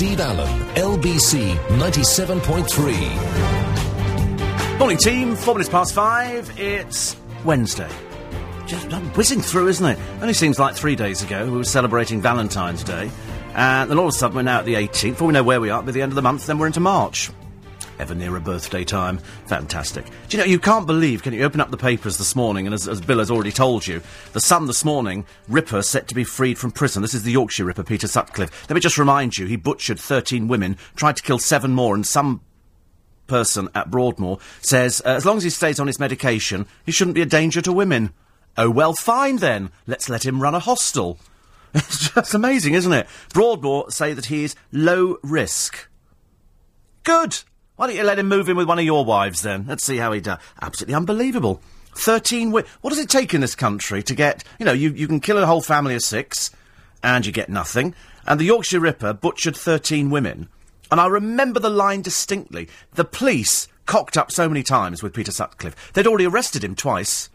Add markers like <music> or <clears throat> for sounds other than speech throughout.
Steve Allen, LBC 97.3. Morning, team. Four minutes past five. It's Wednesday. Just whizzing through, isn't it? Only seems like three days ago we were celebrating Valentine's Day, and then all of a sudden we're now at the 18th. Before we know where we are, by the end of the month, then we're into March. Ever nearer birthday time. Fantastic. Do you know, you can't believe, can you open up the papers this morning, and as, as Bill has already told you, the Sun this morning, Ripper set to be freed from prison. This is the Yorkshire Ripper, Peter Sutcliffe. Let me just remind you, he butchered 13 women, tried to kill seven more, and some person at Broadmoor says uh, as long as he stays on his medication, he shouldn't be a danger to women. Oh, well, fine then. Let's let him run a hostel. <laughs> It's just amazing, isn't it? Broadmoor say that he is low risk. Good. Why don't you let him move in with one of your wives then? Let's see how he does. Absolutely unbelievable. 13 wi- What does it take in this country to get, you know, you, you can kill a whole family of six and you get nothing. And the Yorkshire Ripper butchered 13 women. And I remember the line distinctly. The police cocked up so many times with Peter Sutcliffe. They'd already arrested him twice.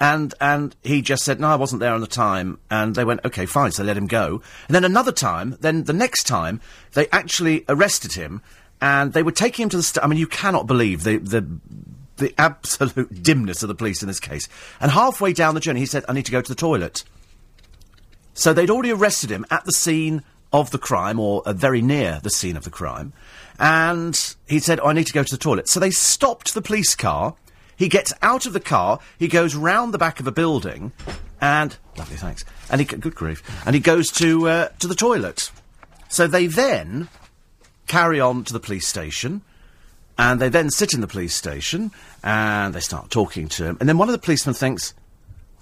And and he just said, no, I wasn't there on the time. And they went, okay, fine, so they let him go. And then another time, then the next time, they actually arrested him and they were taking him to the. St- I mean, you cannot believe the the the absolute <laughs> dimness of the police in this case. And halfway down the journey, he said, I need to go to the toilet. So they'd already arrested him at the scene of the crime, or uh, very near the scene of the crime. And he said, oh, I need to go to the toilet. So they stopped the police car. He gets out of the car. He goes round the back of a building, and lovely, thanks. And he good grief. And he goes to uh, to the toilet. So they then carry on to the police station, and they then sit in the police station, and they start talking to him. And then one of the policemen thinks,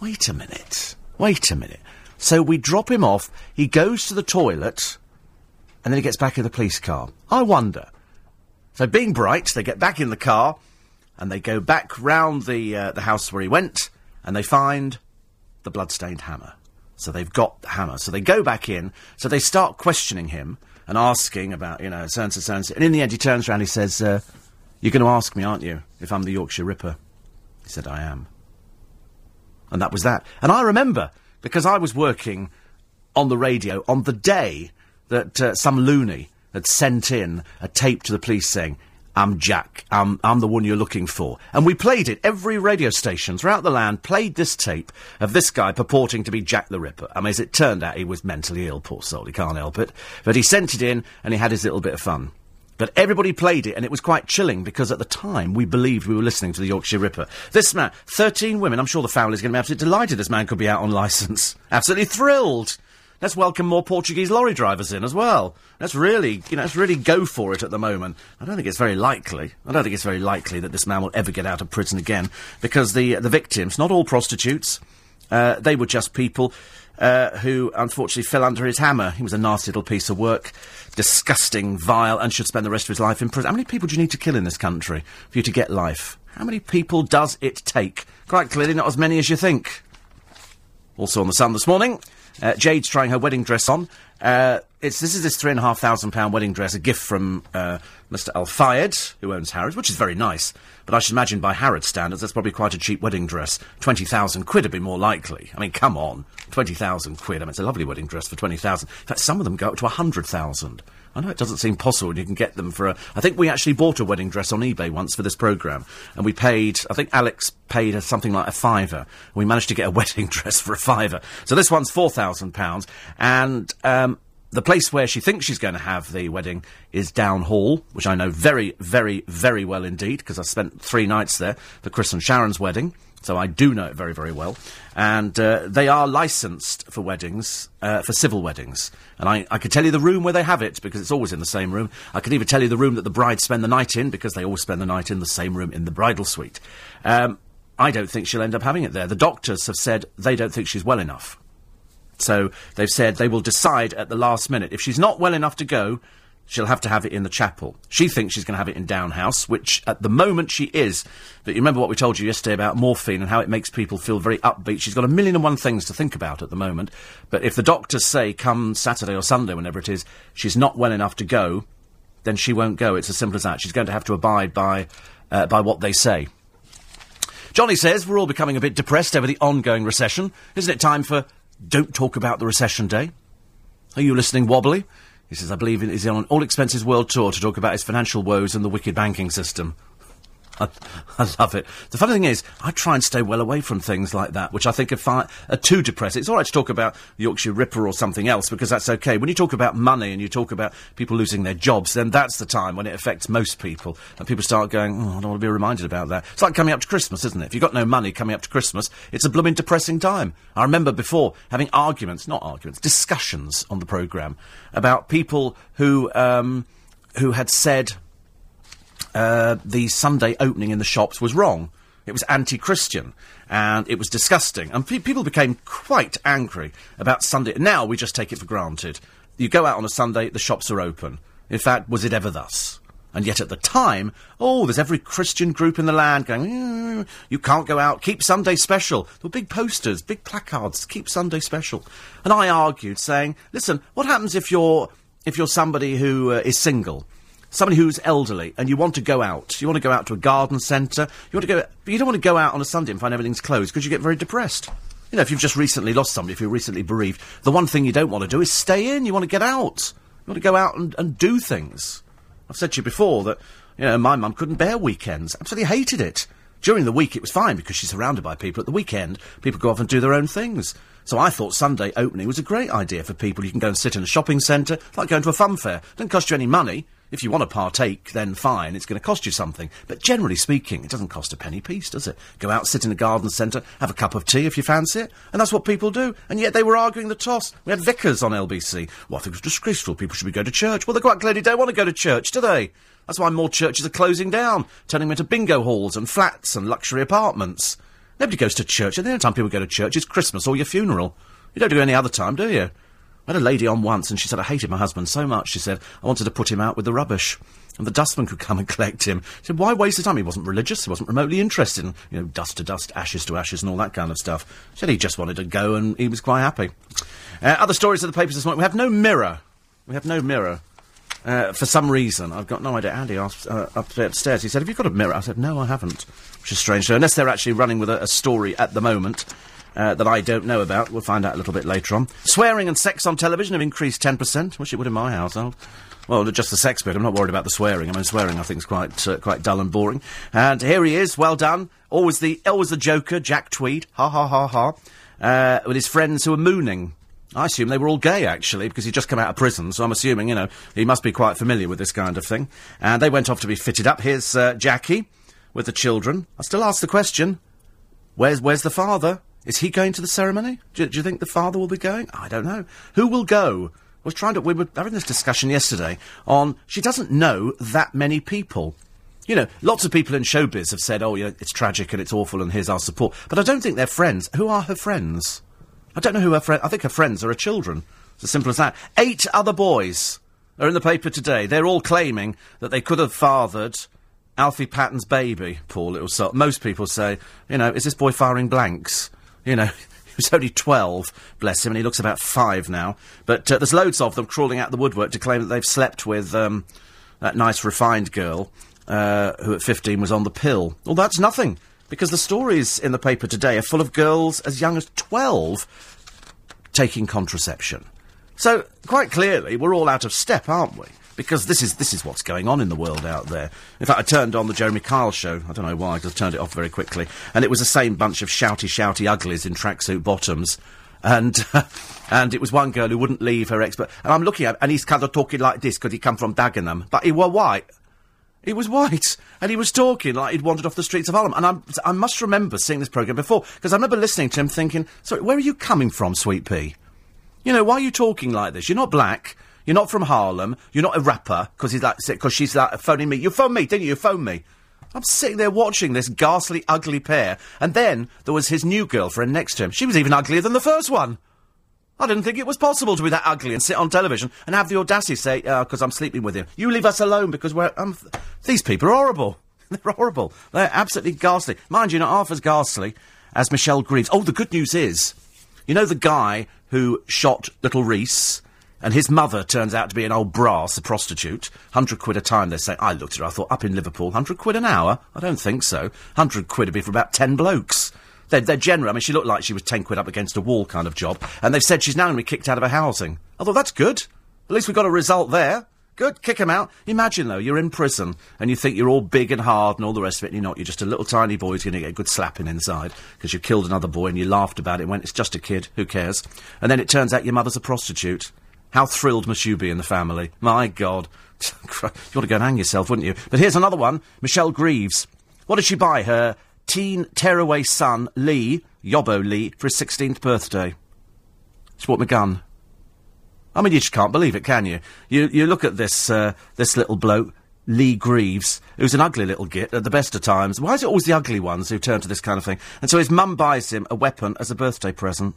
"Wait a minute, wait a minute." So we drop him off. He goes to the toilet, and then he gets back in the police car. I wonder. So being bright, they get back in the car and they go back round the uh, the house where he went, and they find the blood-stained hammer. So they've got the hammer. So they go back in. So they start questioning him and asking about, you know, so and so, and so. And in the end, he turns around. and He says, uh, "You're going to ask me, aren't you, if I'm the Yorkshire Ripper?" He said, "I am." And that was that. And I remember because I was working on the radio on the day that uh, some loony had sent in a tape to the police saying, I'm Jack. I'm, I'm the one you're looking for. And we played it. Every radio station throughout the land played this tape of this guy purporting to be Jack the Ripper. I mean, as it turned out, he was mentally ill, poor soul. He can't help it. But he sent it in and he had his little bit of fun. But everybody played it, and it was quite chilling because at the time we believed we were listening to the Yorkshire Ripper. This man, 13 women, I'm sure the family's going to be absolutely delighted this man could be out on licence. <laughs> Absolutely thrilled. Let's welcome more Portuguese lorry drivers in as well. Let's really, you know, let's really go for it at the moment. I don't think it's very likely. I don't think it's very likely that this man will ever get out of prison again because the the victims, not all prostitutes, uh, they were just people uh, who unfortunately fell under his hammer. He was a nasty little piece of work, disgusting, vile, and should spend the rest of his life in prison. How many people do you need to kill in this country for you to get life? How many people does it take? Quite clearly, not as many as you think. Also on the Sun this morning, uh, Jade's trying her wedding dress on. Uh, it's this is this three and a half thousand pound wedding dress, a gift from uh, Mr. Al Fayed, who owns Harrods, which is very nice. But I should imagine by Harrods standards, that's probably quite a cheap wedding dress. Twenty thousand quid would be more likely. I mean, come on, twenty thousand quid. I mean, it's a lovely wedding dress for twenty thousand. In fact, some of them go up to a hundred thousand. I know it doesn't seem possible, and you can get them for a. I think we actually bought a wedding dress on eBay once for this programme, and we paid. I think Alex paid us something like a fiver. We managed to get a <laughs> wedding dress for a fiver. So this one's four thousand pounds, and um, the place where she thinks she's going to have the wedding is Down Hall, which I know very, very, very well indeed, because I spent three nights there for Chris and Sharon's wedding. So I do know it very, very well. And uh, they are licensed for weddings, uh, for civil weddings. And I, I could tell you the room where they have it, because it's always in the same room. I could even tell you the room that the brides spend the night in, because they always spend the night in the same room in the bridal suite. Um, I don't think she'll end up having it there. The doctors have said they don't think she's well enough. So they've said they will decide at the last minute. If she's not well enough to go, she'll have to have it in the chapel. She thinks she's going to have it in Down Hall, which at the moment she is. But you remember what we told you yesterday about morphine and how it makes people feel very upbeat. She's got a million and one things to think about at the moment. But if the doctors say come Saturday or Sunday, whenever it is, she's not well enough to go, then she won't go. It's as simple as that. She's going to have to abide by, uh, by what they say. Johnny says we're all becoming a bit depressed over the ongoing recession. Isn't it time for Don't Talk About the Recession Day? Are you listening wobbly? He says, I believe he's on all expenses world tour to talk about his financial woes and the wicked banking system. I, <laughs> I, love it. The funny thing is, I try and stay well away from things like that, which I think are, are too depressing. It's all right to talk about Yorkshire Ripper or something else because that's okay. When you talk about money and you talk about people losing their jobs, then that's the time when it affects most people, and people start going, "Oh, I don't want to be reminded about that." It's like coming up to Christmas, isn't it? If you've got no money coming up to Christmas, it's a blooming depressing time. I remember before having arguments, not arguments, discussions on the programme about people who um, who had said uh, the Sunday opening in the shops was wrong. It was anti-Christian, and it was disgusting. And pe- people became quite angry about Sunday. Now we just take it for granted. You go out on a Sunday, the shops are open. In fact, was it ever thus? And yet at the time, oh, there's every Christian group in the land going, "Mm, you can't go out, keep Sunday special. There were big posters, big placards, keep Sunday special. And I argued, saying, listen, what happens if you're, if you're somebody who uh, is single? Somebody who's elderly and you want to go out, you want to go out to a garden centre, you want to go, but you don't want to go out on a Sunday and find everything's closed because you get very depressed. You know, if you've just recently lost somebody, if you're recently bereaved, the one thing you don't want to do is stay in. You want to get out. You want to go out and, and do things. I've said to you before that, you know, my mum couldn't bear weekends. Absolutely hated it. During the week, it was fine because she's surrounded by people. At the weekend, people go off and do their own things. So I thought Sunday opening was a great idea for people. You can go and sit in a shopping centre, like going to a fun fair. It doesn't cost you any money. If you want to partake, then fine, it's going to cost you something. But generally speaking, it doesn't cost a penny piece, does it? Go out, sit in a garden centre, have a cup of tea if you fancy it. And that's what people do. And yet they were arguing the toss. We had vicars on LBC. Well, I think it was disgraceful. People should be going to church. Well, they're quite clearly don't want to go to church, do they? That's why more churches are closing down, turning them into bingo halls and flats and luxury apartments. Nobody goes to church, and the only time people go to church is Christmas or your funeral. You don't do any other time, do you? I had a lady on once, and she said, I hated my husband so much, she said, I wanted to put him out with the rubbish. And the dustman could come and <laughs> collect him. She said, why waste the time? He wasn't religious, he wasn't remotely interested in, you know, dust to dust, ashes to ashes, and all that kind of stuff. She said he just wanted to go, and he was quite happy. Uh, other stories of the papers this morning. We have no mirror. We have no mirror. Uh, for some reason, I've got no idea. Andy asked uh, upstairs. He said, "Have you got a mirror?" I said, "No, I haven't." Which is strange. So unless they're actually running with a, a story at the moment uh, that I don't know about, we'll find out a little bit later on. Swearing and sex on television have increased ten percent. Wish it would in my household. Well, just the sex bit. I'm not worried about the swearing. I mean, swearing I think is quite uh, quite dull and boring. And here he is. Well done. Always the always the Joker, Jack Tweed. Ha ha ha ha. Uh, with his friends who are mooning. I assume they were all gay, actually, because he'd just come out of prison, so I'm assuming, you know, he must be quite familiar with this kind of thing. And they went off to be fitted up. Here's uh, Jackie with the children. I still ask the question where's, where's the father? Is he going to the ceremony? Do, do you think the father will be going? I don't know. Who will go? I was trying to. We were having this discussion yesterday on. She doesn't know that many people. You know, lots of people in showbiz have said, oh, yeah, it's tragic and it's awful and here's our support. But I don't think they're friends. Who are her friends? I don't know who her friends. I think her friends are her children. It's as simple as that. Eight other boys are in the paper today. They're all claiming that they could have fathered Alfie Patton's baby. Poor little soul. Most people say, you know, is this boy firing blanks? You know. <laughs> He was only 12, bless him, and he looks about five now. But uh, there's loads of them crawling out the woodwork to claim that they've slept with um, that nice refined girl uh, who at 15 was on the pill. Well, that's nothing because the stories in the paper today are full of girls as young as 12 taking contraception. So, quite clearly, we're all out of step, aren't we? Because this is, this is what's going on in the world out there. In fact, I turned on the Jeremy Kyle show. I don't know why, I just turned it off very quickly. And it was the same bunch of shouty, shouty uglies in tracksuit bottoms. And, <laughs> and it was one girl who wouldn't leave her ex, and I'm looking at, and he's kind of talking like this because he come from Dagenham, but he were white. He was white, and he was talking like he'd wandered off the streets of Harlem. And I'm, I must remember seeing this programme before, because I remember listening to him thinking, sorry, where are you coming from, Sweet Pea? You know, why are you talking like this? You're not black, you're not from Harlem, you're not a rapper, because he's like, because she's like phoning me. You phoned me, didn't you? You phoned me. I'm sitting there watching this ghastly, ugly pair, and then there was his new girlfriend next to him. She was even uglier than the first one. I didn't think it was possible to be that ugly and sit on television and have the audacity to say, because I'm sleeping with him. You leave us alone because we're. Um, th- these people are horrible. <laughs> They're horrible. They're absolutely ghastly. Mind you, not half as ghastly as Michelle Greaves. Oh, the good news is, you know the guy who shot little Rhys? And his mother turns out to be an old brass, a prostitute. Hundred quid a time, they say. I looked at her, I thought, up in Liverpool, hundred quid an hour? I don't think so. Hundred quid would be for about ten blokes. They're, they're generous. I mean, she looked like she was ten quid up against a wall kind of job. And they've said she's now going to be kicked out of her housing. I thought, that's good. At least we got a result there. Good, kick him out. Imagine, though, you're in prison and you think you're all big and hard and all the rest of it, and you're not. You're just a little tiny boy who's going to get a good slapping inside because you killed another boy and you laughed about it and went, it's just a kid, who cares? And then it turns out your mother's a prostitute. How thrilled must you be in the family? My God. <laughs> you ought to go and hang yourself, wouldn't you? But here's another one Michelle Greaves. What did she buy her teen tearaway son, Lee, Yobbo Lee, for his 16th birthday? She bought him a gun. I mean, you just can't believe it, can you? You you look at this uh, this little bloke, Lee Greaves, who's an ugly little git at the best of times. Why is it always the ugly ones who turn to this kind of thing? And so his mum buys him a weapon as a birthday present.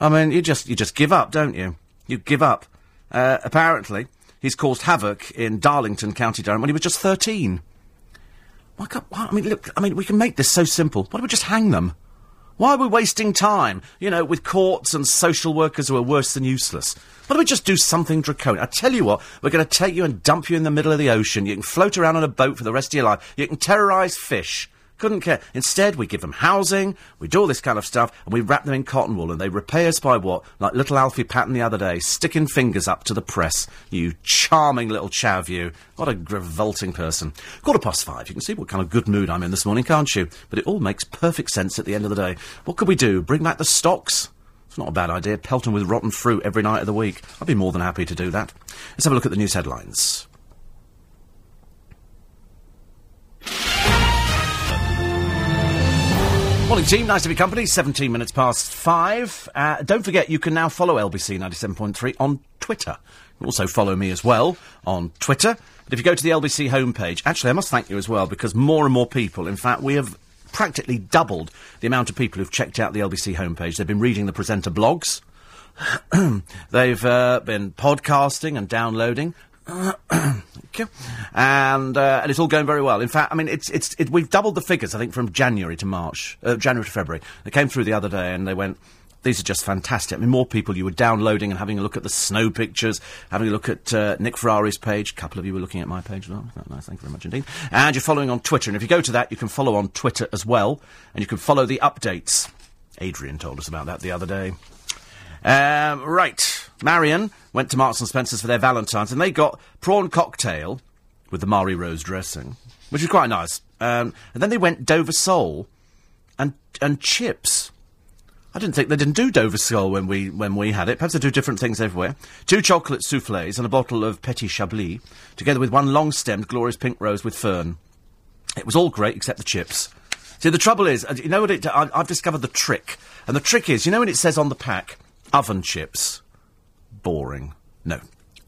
I mean, you just you just give up, don't you? You give up. Uh, apparently, he's caused havoc in Darlington, County Durham, when he was just thirteen. Why can't, why, I mean, look, I mean, we can make this so simple. Why don't we just hang them? Why are we wasting time, you know, with courts and social workers who are worse than useless? Why don't we just do something draconian? I tell you what, we're going to take you and dump you in the middle of the ocean. You can float around on a boat for the rest of your life. You can terrorise fish. Couldn't care. Instead, we give them housing, we do all this kind of stuff, and we wrap them in cotton wool, and they repay us by what? Like little Alfie Patton the other day, sticking fingers up to the press. You charming little chav, you. What a revolting person. Quarter past five. You can see what kind of good mood I'm in this morning, can't you? But it all makes perfect sense at the end of the day. What could we do? Bring back the stocks? It's not a bad idea. Pelt them with rotten fruit every night of the week. I'd be more than happy to do that. Let's have a look at the news headlines. Morning, team. Nice to be company. 17 minutes past five. Uh, don't forget, you can now follow LBC 97.3 on Twitter. You can also follow me as well on Twitter. But if you go to the LBC homepage, actually, I must thank you as well because more and more people, in fact, we have practically doubled the amount of people who've checked out the LBC homepage. They've been reading the presenter blogs. <clears throat> They've uh, been podcasting and downloading. <clears throat> You. And uh, and it's all going very well. In fact, I mean, it's it's it, we've doubled the figures. I think from January to March, uh, January to February. They came through the other day and they went. These are just fantastic. I mean, more people you were downloading and having a look at the snow pictures, having a look at uh, Nick Ferrari's page. A couple of you were looking at my page as well. Nice, thank you very much indeed. And you're following on Twitter. And if you go to that, you can follow on Twitter as well, and you can follow the updates. Adrian told us about that the other day. Um, right. Marion went to Marks and Spencer's for their Valentine's, and they got prawn cocktail with the Marie Rose dressing, which was quite nice. Um, and then they went Dover sole and and chips. I didn't think they didn't do Dover sole when we when we had it. Perhaps they do different things everywhere. Two chocolate soufflés and a bottle of Petit Chablis, together with one long-stemmed glorious pink rose with fern. It was all great except the chips. See, the trouble is, uh, you know what it? I, I've discovered the trick, and the trick is, you know, when it says on the pack, oven chips, boring. No,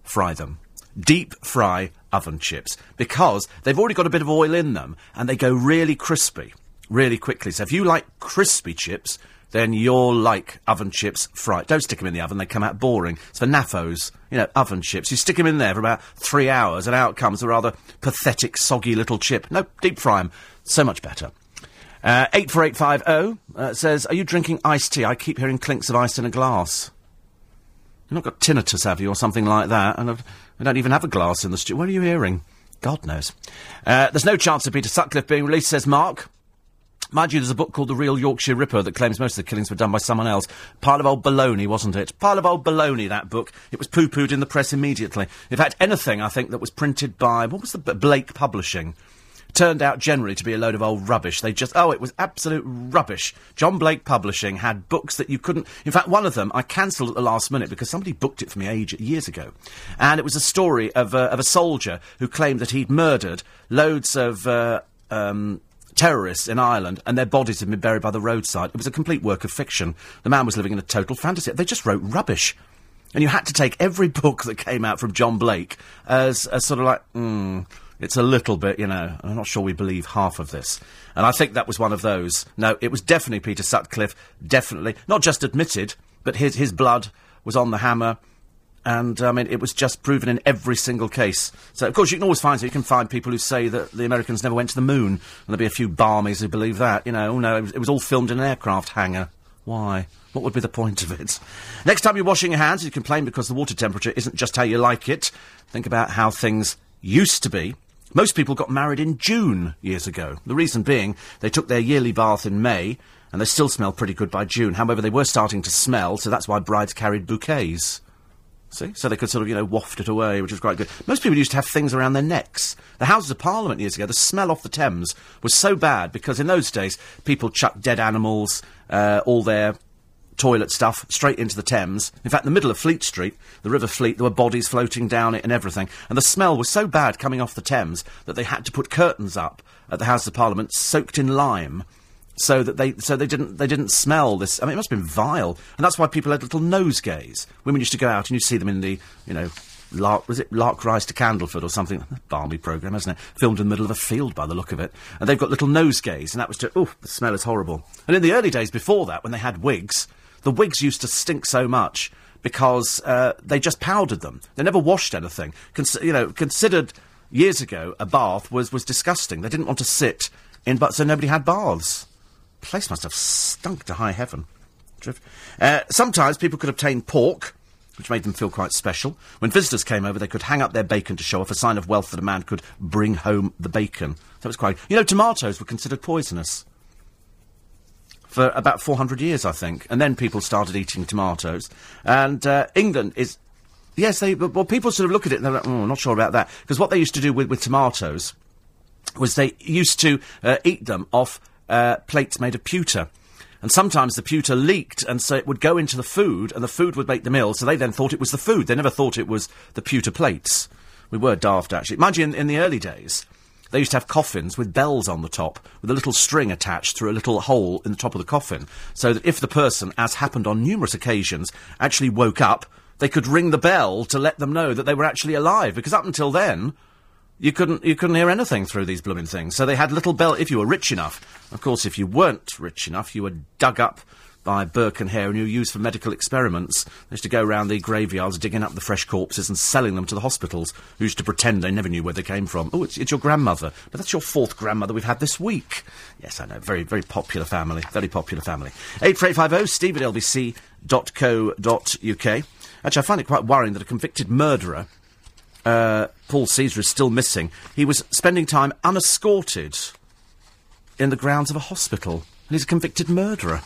fry them. Deep fry oven chips because they've already got a bit of oil in them and they go really crispy really quickly. So if you like crispy chips, then you'll like oven chips fried. Don't stick them in the oven, they come out boring. It's for naffos, you know, oven chips. You stick them in there for about three hours and out comes a rather pathetic, soggy little chip. No, deep fry them. So much better. Uh, 84850 uh, says, Are you drinking iced tea? I keep hearing clinks of ice in a glass. You've not got tinnitus, have you, or something like that? And I've, I don't even have a glass in the studio. What are you hearing? God knows. Uh, there's no chance of Peter Sutcliffe being released, says Mark. Mind you, there's a book called The Real Yorkshire Ripper that claims most of the killings were done by someone else. Pile of old baloney, wasn't it? Pile of old baloney, that book. It was poo-pooed in the press immediately. In fact, anything, I think, that was printed by, what was the, Blake Publishing turned out generally to be a load of old rubbish. They just, oh, it was absolute rubbish. John Blake Publishing had books that you couldn't. In fact, one of them I cancelled at the last minute because somebody booked it for me age, years ago. And it was a story of, uh, of a soldier who claimed that he'd murdered loads of. Uh, um, terrorists in Ireland, and their bodies had been buried by the roadside. It was a complete work of fiction. The man was living in a total fantasy. They just wrote rubbish. And you had to take every <laughs> book that came out from John Blake as, as sort of like, hmm, it's a little bit, you know, I'm not sure we believe half of this. And I think that was one of those. No, it was definitely Peter Sutcliffe, definitely. Not just admitted, but his, his blood was on the hammer. And, I mean, it was just proven in every single case. So, of course, you can always find, you can find people who say that the Americans never went to the moon. And there'll be a few barmies who believe that. You know, oh no, it was, it was all filmed in an aircraft hangar. Why? What would be the point of it? Next time you're washing your hands, you complain because the water temperature isn't just how you like it. Think about how things used to be. Most people got married in June years ago. The reason being, they took their yearly bath in May, and they still smell pretty good by June. However, they were starting to smell, so that's why brides carried bouquets. See? So they could sort of, you know, waft it away, which was quite good. Most people used to have things around their necks. The Houses of Parliament years ago, the smell off the Thames was so bad because in those days people chucked dead animals, uh, all their toilet stuff straight into the Thames. In fact, in the middle of Fleet Street, the River Fleet, there were bodies floating down it and everything. And the smell was so bad coming off the Thames that they had to put curtains up at the House of Parliament soaked in lime. So that they, so they didn't, they didn't smell this. I mean, it must have been vile, and that's why people had little nosegays. Women used to go out and you'd see them in the, you know, Lark, was it Lark Rise to Candleford or something? <laughs> Balmy programme, hasn't it? Filmed in the middle of a field by the look of it. And they've got little nosegays, and that was just, oh, the smell is horrible. And in the early days before that, when they had wigs, the wigs used to stink so much because uh, they just powdered them. They never washed anything. Cons- you know, considered years ago, a bath was, was disgusting. They didn't want to sit in, but so nobody had baths. Place must have stunk to high heaven. Uh, sometimes people could obtain pork, which made them feel quite special. When visitors came over, they could hang up their bacon to show off a sign of wealth that a man could bring home the bacon. That was quite. You know, tomatoes were considered poisonous for about 400 years, I think, and then people started eating tomatoes. And uh, England is. Yes, they. Well, people sort of look at it and they're like, oh, I'm not sure about that. Because what they used to do with, with tomatoes was they used to uh, eat them off uh, plates made of pewter. And sometimes the pewter leaked, and so it would go into the food, and the food would make them ill, so they then thought it was the food. They never thought it was the pewter plates. We were daft, actually. You, in, in the early days, they used to have coffins with bells on the top, with a little string attached through a little hole in the top of the coffin, so that if the person, as happened on numerous occasions, actually woke up, they could ring the bell to let them know that they were actually alive, because up until then, you couldn't you couldn't hear anything through these blooming things. So they had little bell if you were rich enough. Of course, if you weren't rich enough, you were dug up by Burke and Hare and you were used for medical experiments. They used to go round the graveyards digging up the fresh corpses and selling them to the hospitals, who used to pretend they never knew where they came from. Oh, it's, it's your grandmother. But that's your fourth grandmother we've had this week. Yes, I know. Very, very popular family. Very popular family. 84850 steve at lbc.co.uk. Actually, I find it quite worrying that a convicted murderer uh, Paul Caesar is still missing. He was spending time unescorted in the grounds of a hospital. And he's a convicted murderer.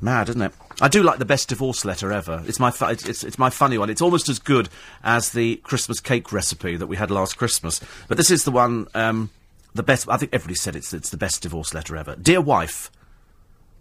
Mad, isn't it? I do like the best divorce letter ever. It's my, fu- it's, it's, it's my funny one. It's almost as good as the Christmas cake recipe that we had last Christmas. But this is the one, um, the best. I think everybody said it's, it's the best divorce letter ever. Dear wife,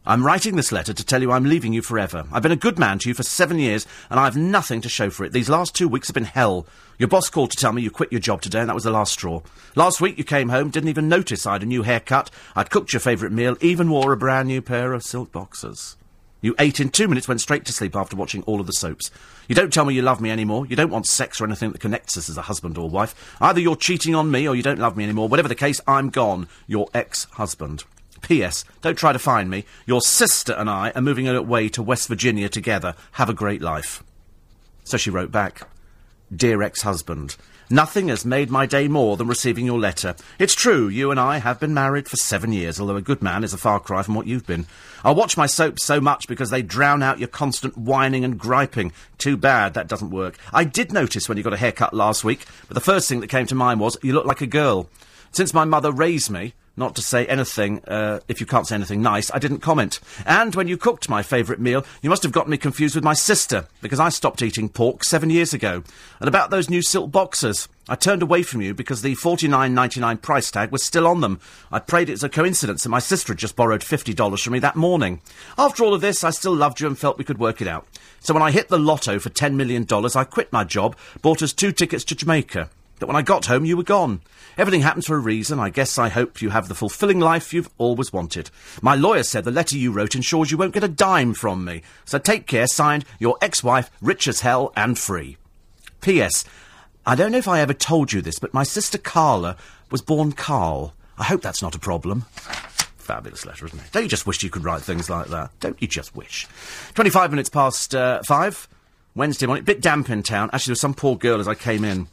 I'm writing this letter to tell you I'm leaving you forever. I've been a good man to you for seven years, and I've nothing to show for it. These last two weeks have been hell. Your boss called to tell me you quit your job today, and that was the last straw. Last week you came home, didn't even notice I had a new haircut, I'd cooked your favourite meal, even wore a brand new pair of silk boxers. You ate in two minutes, went straight to sleep after watching all of the soaps. You don't tell me you love me anymore. You don't want sex or anything that connects us as a husband or wife. Either you're cheating on me or you don't love me anymore. Whatever the case, I'm gone. Your ex-husband. P.S. Don't try to find me. Your sister and I are moving away to West Virginia together. Have a great life. So she wrote back Dear ex husband, Nothing has made my day more than receiving your letter. It's true, you and I have been married for seven years, although a good man is a far cry from what you've been. I watch my soaps so much because they drown out your constant whining and griping. Too bad that doesn't work. I did notice when you got a haircut last week, but the first thing that came to mind was you look like a girl. Since my mother raised me, not to say anything, uh, if you can't say anything nice, I didn't comment. And when you cooked my favourite meal, you must have gotten me confused with my sister, because I stopped eating pork seven years ago. And about those new silk boxers, I turned away from you because the forty nine ninety nine price tag was still on them. I prayed it was a coincidence that my sister had just borrowed $50 from me that morning. After all of this, I still loved you and felt we could work it out. So when I hit the lotto for $10 million, I quit my job, bought us two tickets to Jamaica. But when I got home, you were gone. Everything happens for a reason. I guess I hope you have the fulfilling life you've always wanted. My lawyer said the letter you wrote ensures you won't get a dime from me. So take care. Signed, your ex-wife, rich as hell and free. P.S. I don't know if I ever told you this, but my sister Carla was born Carl. I hope that's not a problem. Fabulous letter, isn't it? Don't you just wish you could write things like that? Don't you just wish? 25 minutes past uh, five. Wednesday morning. Bit damp in town. Actually, there was some poor girl as I came in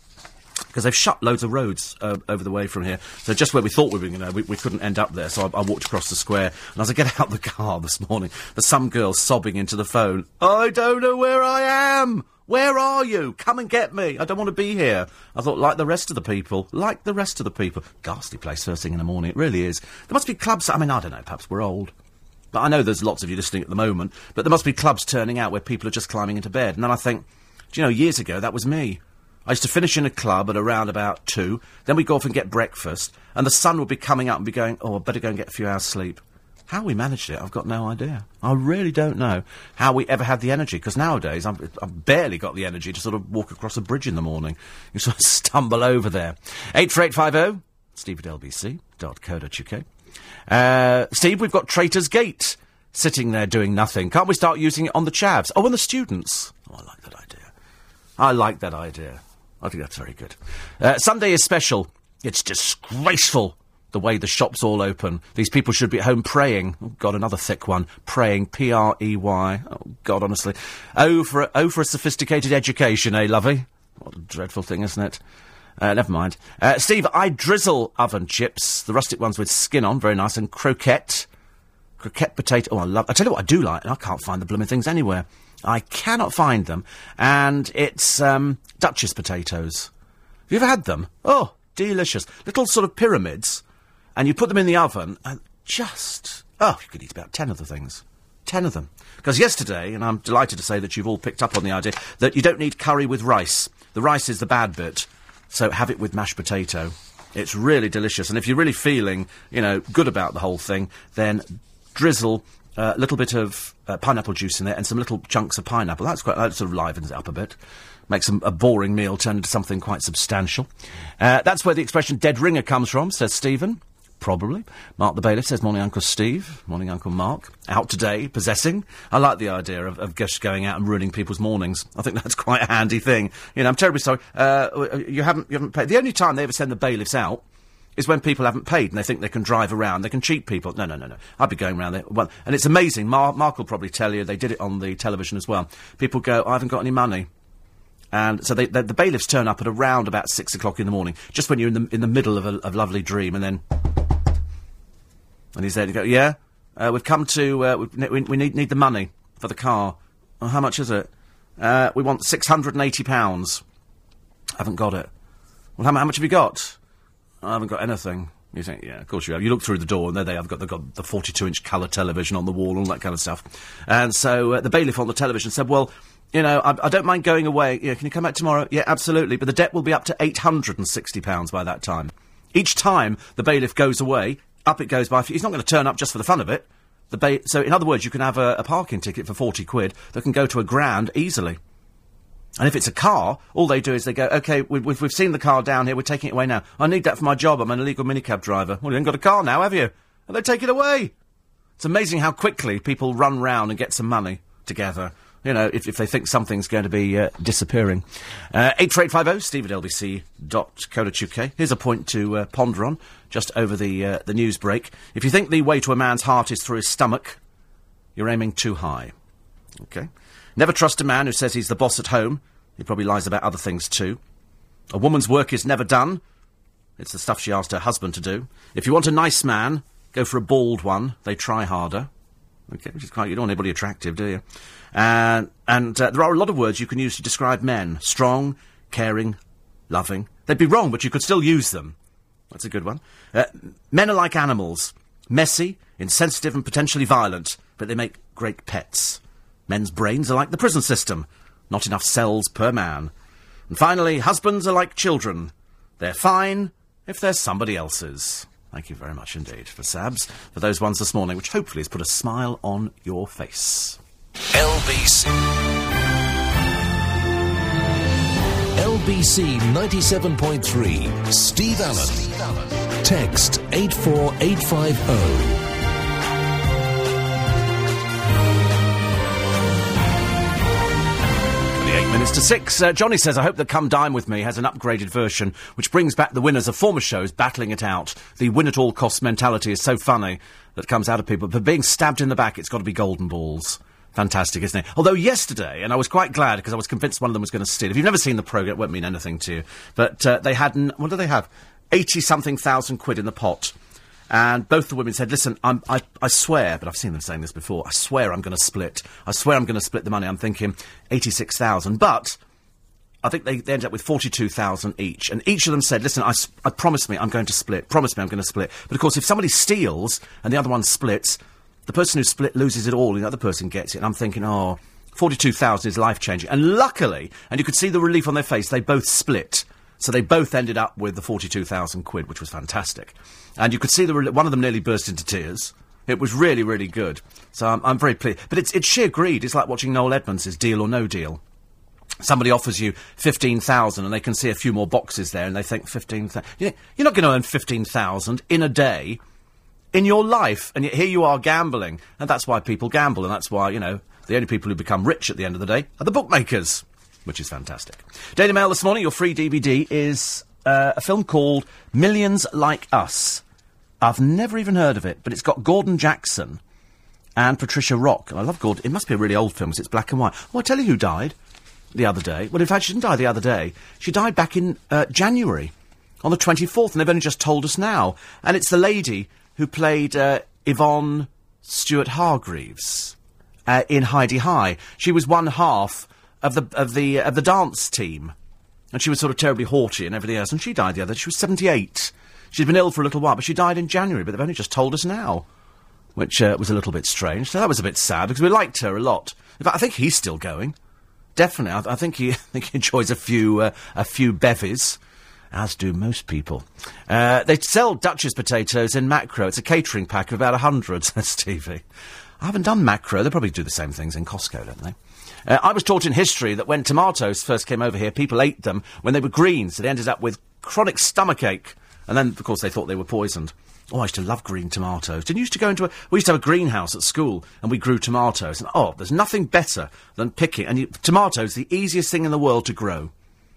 because they've shut loads of roads uh, over the way from here. So just where we thought we were going to, we, we couldn't end up there. So I, I, walked across the square, and as I get out the car this morning, there's some girl sobbing into the phone. I don't know where I am. Where are you? Come and get me. I don't want to be here. I thought, like the rest of the people, like the rest of the people. Ghastly place first thing in the morning. It really is. There must be clubs. I mean, I don't know. Perhaps we're old. But I know there's lots of you listening at the moment. But there must be clubs turning out where people are just climbing into bed. And then I think, Do you know, years ago, that was me. I used to finish in a club at around about two, then we'd go off and get breakfast, and the sun would be coming up and be going, oh, I better go and get a few hours sleep. How we managed it, I've got no idea. I really don't know how we ever had the energy, because nowadays I'm, I've barely got the energy to sort of walk across a bridge in the morning. You sort of <laughs> stumble over there. 84850 steve at lbc.co.uk. Uh, Steve, we've got Traitor's Gate sitting there doing nothing. Can't we start using it on the chavs? Oh, and the students. Oh, I like that idea. I like that idea. I think that's very good. Uh, Sunday is special. It's disgraceful the way the shop's all open. These people should be at home praying. Oh, God, another thick one. Praying. P R E Y. Oh, God, honestly. Oh for, a, oh, for a sophisticated education, eh, lovey? What a dreadful thing, isn't it? Uh, never mind. Uh, Steve, I drizzle oven chips, the rustic ones with skin on, very nice, and croquette. Croquette potato. Oh, I love. I tell you what, I do like, and I can't find the blooming things anywhere. I cannot find them, and it's um, Duchess potatoes. Have you ever had them? Oh, delicious. Little sort of pyramids, and you put them in the oven, and just oh, you could eat about ten of the things. Ten of them. Because yesterday, and I'm delighted to say that you've all picked up on the idea that you don't need curry with rice. The rice is the bad bit. So have it with mashed potato. It's really delicious. And if you're really feeling, you know, good about the whole thing, then drizzle a little bit of uh, pineapple juice in there and some little chunks of pineapple. That's quite, that sort of livens it up a bit. Makes a, a boring meal turn into something quite substantial. Uh, that's where the expression dead ringer comes from, says Stephen. Probably. Mark the bailiff says, Morning, Uncle Steve. Morning, Uncle Mark. Out today, possessing. I like the idea of, of just going out and ruining people's mornings. I think that's quite a handy thing. You know, I'm terribly sorry. Uh, you haven't, you haven't paid. The only time they ever send the bailiffs out is when people haven't paid and they think they can drive around, they can cheat people. No, no, no, no. I'd be going around there. Well, and it's amazing. Mar- Mark will probably tell you they did it on the television as well. People go, I haven't got any money. And so they, the, the bailiffs turn up at around about six o'clock in the morning, just when you're in the, in the middle of a lovely dream, and then and he's there to go, yeah, uh, we've come to, uh, we, we, need, need the money for the car. Well, how much is it? Uh, we want £680. I Haven't got it. Well, how, how, much have you got? I haven't got anything. You think, yeah, of course you have. You look through the door, and there they have got, they've got the 42-inch colour television on the wall, all that kind of stuff. And so uh, the bailiff on the television said, well, you know, I, I don't mind going away. Yeah, can you come back tomorrow? Yeah, absolutely. But the debt will be up to £860 by that time. Each time the bailiff goes away, up it goes by. He's not going to turn up just for the fun of it. The ba- so, in other words, you can have a, a parking ticket for 40 quid that can go to a grand easily. And if it's a car, all they do is they go, okay, we, have we've seen the car down here, we're taking it away now. I need that for my job, I'm an illegal minicab driver. Well, you haven't got a car now, have you? And they take it away. It's amazing how quickly people run round and get some money together you know, if, if they think something's going to be uh, disappearing. Uh, 84850 steve at lbc.co.uk. Here's a point to uh, ponder on just over the, uh, the news break. If you think the way to a man's heart is through his stomach, you're aiming too high. Okay? Never trust a man who says he's the boss at home. He probably lies about other things too. A woman's work is never done. It's the stuff she asked her husband to do. If you want a nice man, go for a bald one. They try harder. Okay, which is quite, you don't want anybody attractive, do you? Uh, and uh, there are a lot of words you can use to describe men. Strong, caring, loving. They'd be wrong, but you could still use them. That's a good one. Uh, men are like animals. Messy, insensitive and potentially violent, but they make great pets. Men's brains are like the prison system. Not enough cells per man. And finally, husbands are like children. They're fine if they're somebody else's. Thank you very much indeed for Sabs, for those ones this morning, which hopefully has put a smile on your face. LBC. LBC 97.3, Steve Allen. Text 84850. Minutes to six. Uh, Johnny says, I hope that Come Dine With Me has an upgraded version which brings back the winners of former shows battling it out. The win at all costs mentality is so funny that comes out of people. But being stabbed in the back, it's got to be golden balls. Fantastic, isn't it? Although yesterday, and I was quite glad because I was convinced one of them was going to steal. If you've never seen the programme, it won't mean anything to you. But uh, they had, n- what do they have? 80 something thousand quid in the pot. And both the women said, listen, I'm, I, I swear, but I've seen them saying this before, I swear I'm going to split. I swear I'm going to split the money. I'm thinking 86,000. But I think they, they ended up with 42,000 each. And each of them said, listen, I, I promise me I'm going to split. Promise me I'm going to split. But of course, if somebody steals and the other one splits, the person who split loses it all, and the other person gets it. And I'm thinking, oh, 42,000 is life changing. And luckily, and you could see the relief on their face, they both split. So they both ended up with the 42,000 quid, which was fantastic. And you could see the rel- one of them nearly burst into tears. It was really, really good. So I'm, I'm very pleased. But it's, it's sheer greed. It's like watching Noel Edmonds' Deal or No Deal. Somebody offers you 15,000 and they can see a few more boxes there and they think 15,000. You know, you're not going to earn 15,000 in a day in your life. And yet here you are gambling. And that's why people gamble. And that's why, you know, the only people who become rich at the end of the day are the bookmakers, which is fantastic. Daily Mail this morning, your free DVD is uh, a film called Millions Like Us. I've never even heard of it, but it's got Gordon Jackson and Patricia Roc. And I love Gordon. It must be a really old film because it's black and white. Oh, I tell you who died the other day. Well, in fact, she didn't die the other day. She died back in uh, January, on the 24th, and they've only just told us now. And it's the lady who played uh, Yvonne Stuart Hargreaves uh, in Hi-de-Hi. She was one half of the of the of the dance team, and she was sort of terribly haughty and everything else. And she died the other. Day. She was 78. She'd been ill for a little while, but she died in January. But they've only just told us now, which uh, was a little bit strange. So that was a bit sad because we liked her a lot. In fact, I think he's still going. Definitely, I, I think he <laughs> I think he enjoys a few uh, a few bevies as do most people. Uh, they sell Duchess potatoes in Makro. It's a catering pack of about hundred, <laughs> says Stevie. I haven't done Makro. They probably do the same things in Costco, don't they? Uh, I was taught in history that when tomatoes first came over here, people ate them when they were green, so they ended up with chronic stomach ache. And then, of course, they thought they were poisoned. Oh, I used to love green tomatoes. Didn't you used to go into a... We used to have a greenhouse at school, and we grew tomatoes. And, oh, there's nothing better than picking... And you, tomatoes, the easiest thing in the world to grow.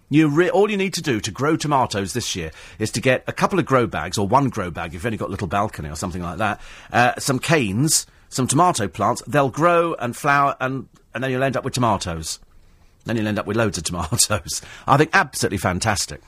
You re- all you need to do to grow tomatoes this year is to get a couple of grow bags, or one grow bag if you've only got a little balcony or something like that, uh, some canes, some tomato plants. They'll grow and flower, and, and then you'll end up with tomatoes. Then you'll end up with loads of <laughs> tomatoes. I think absolutely fantastic.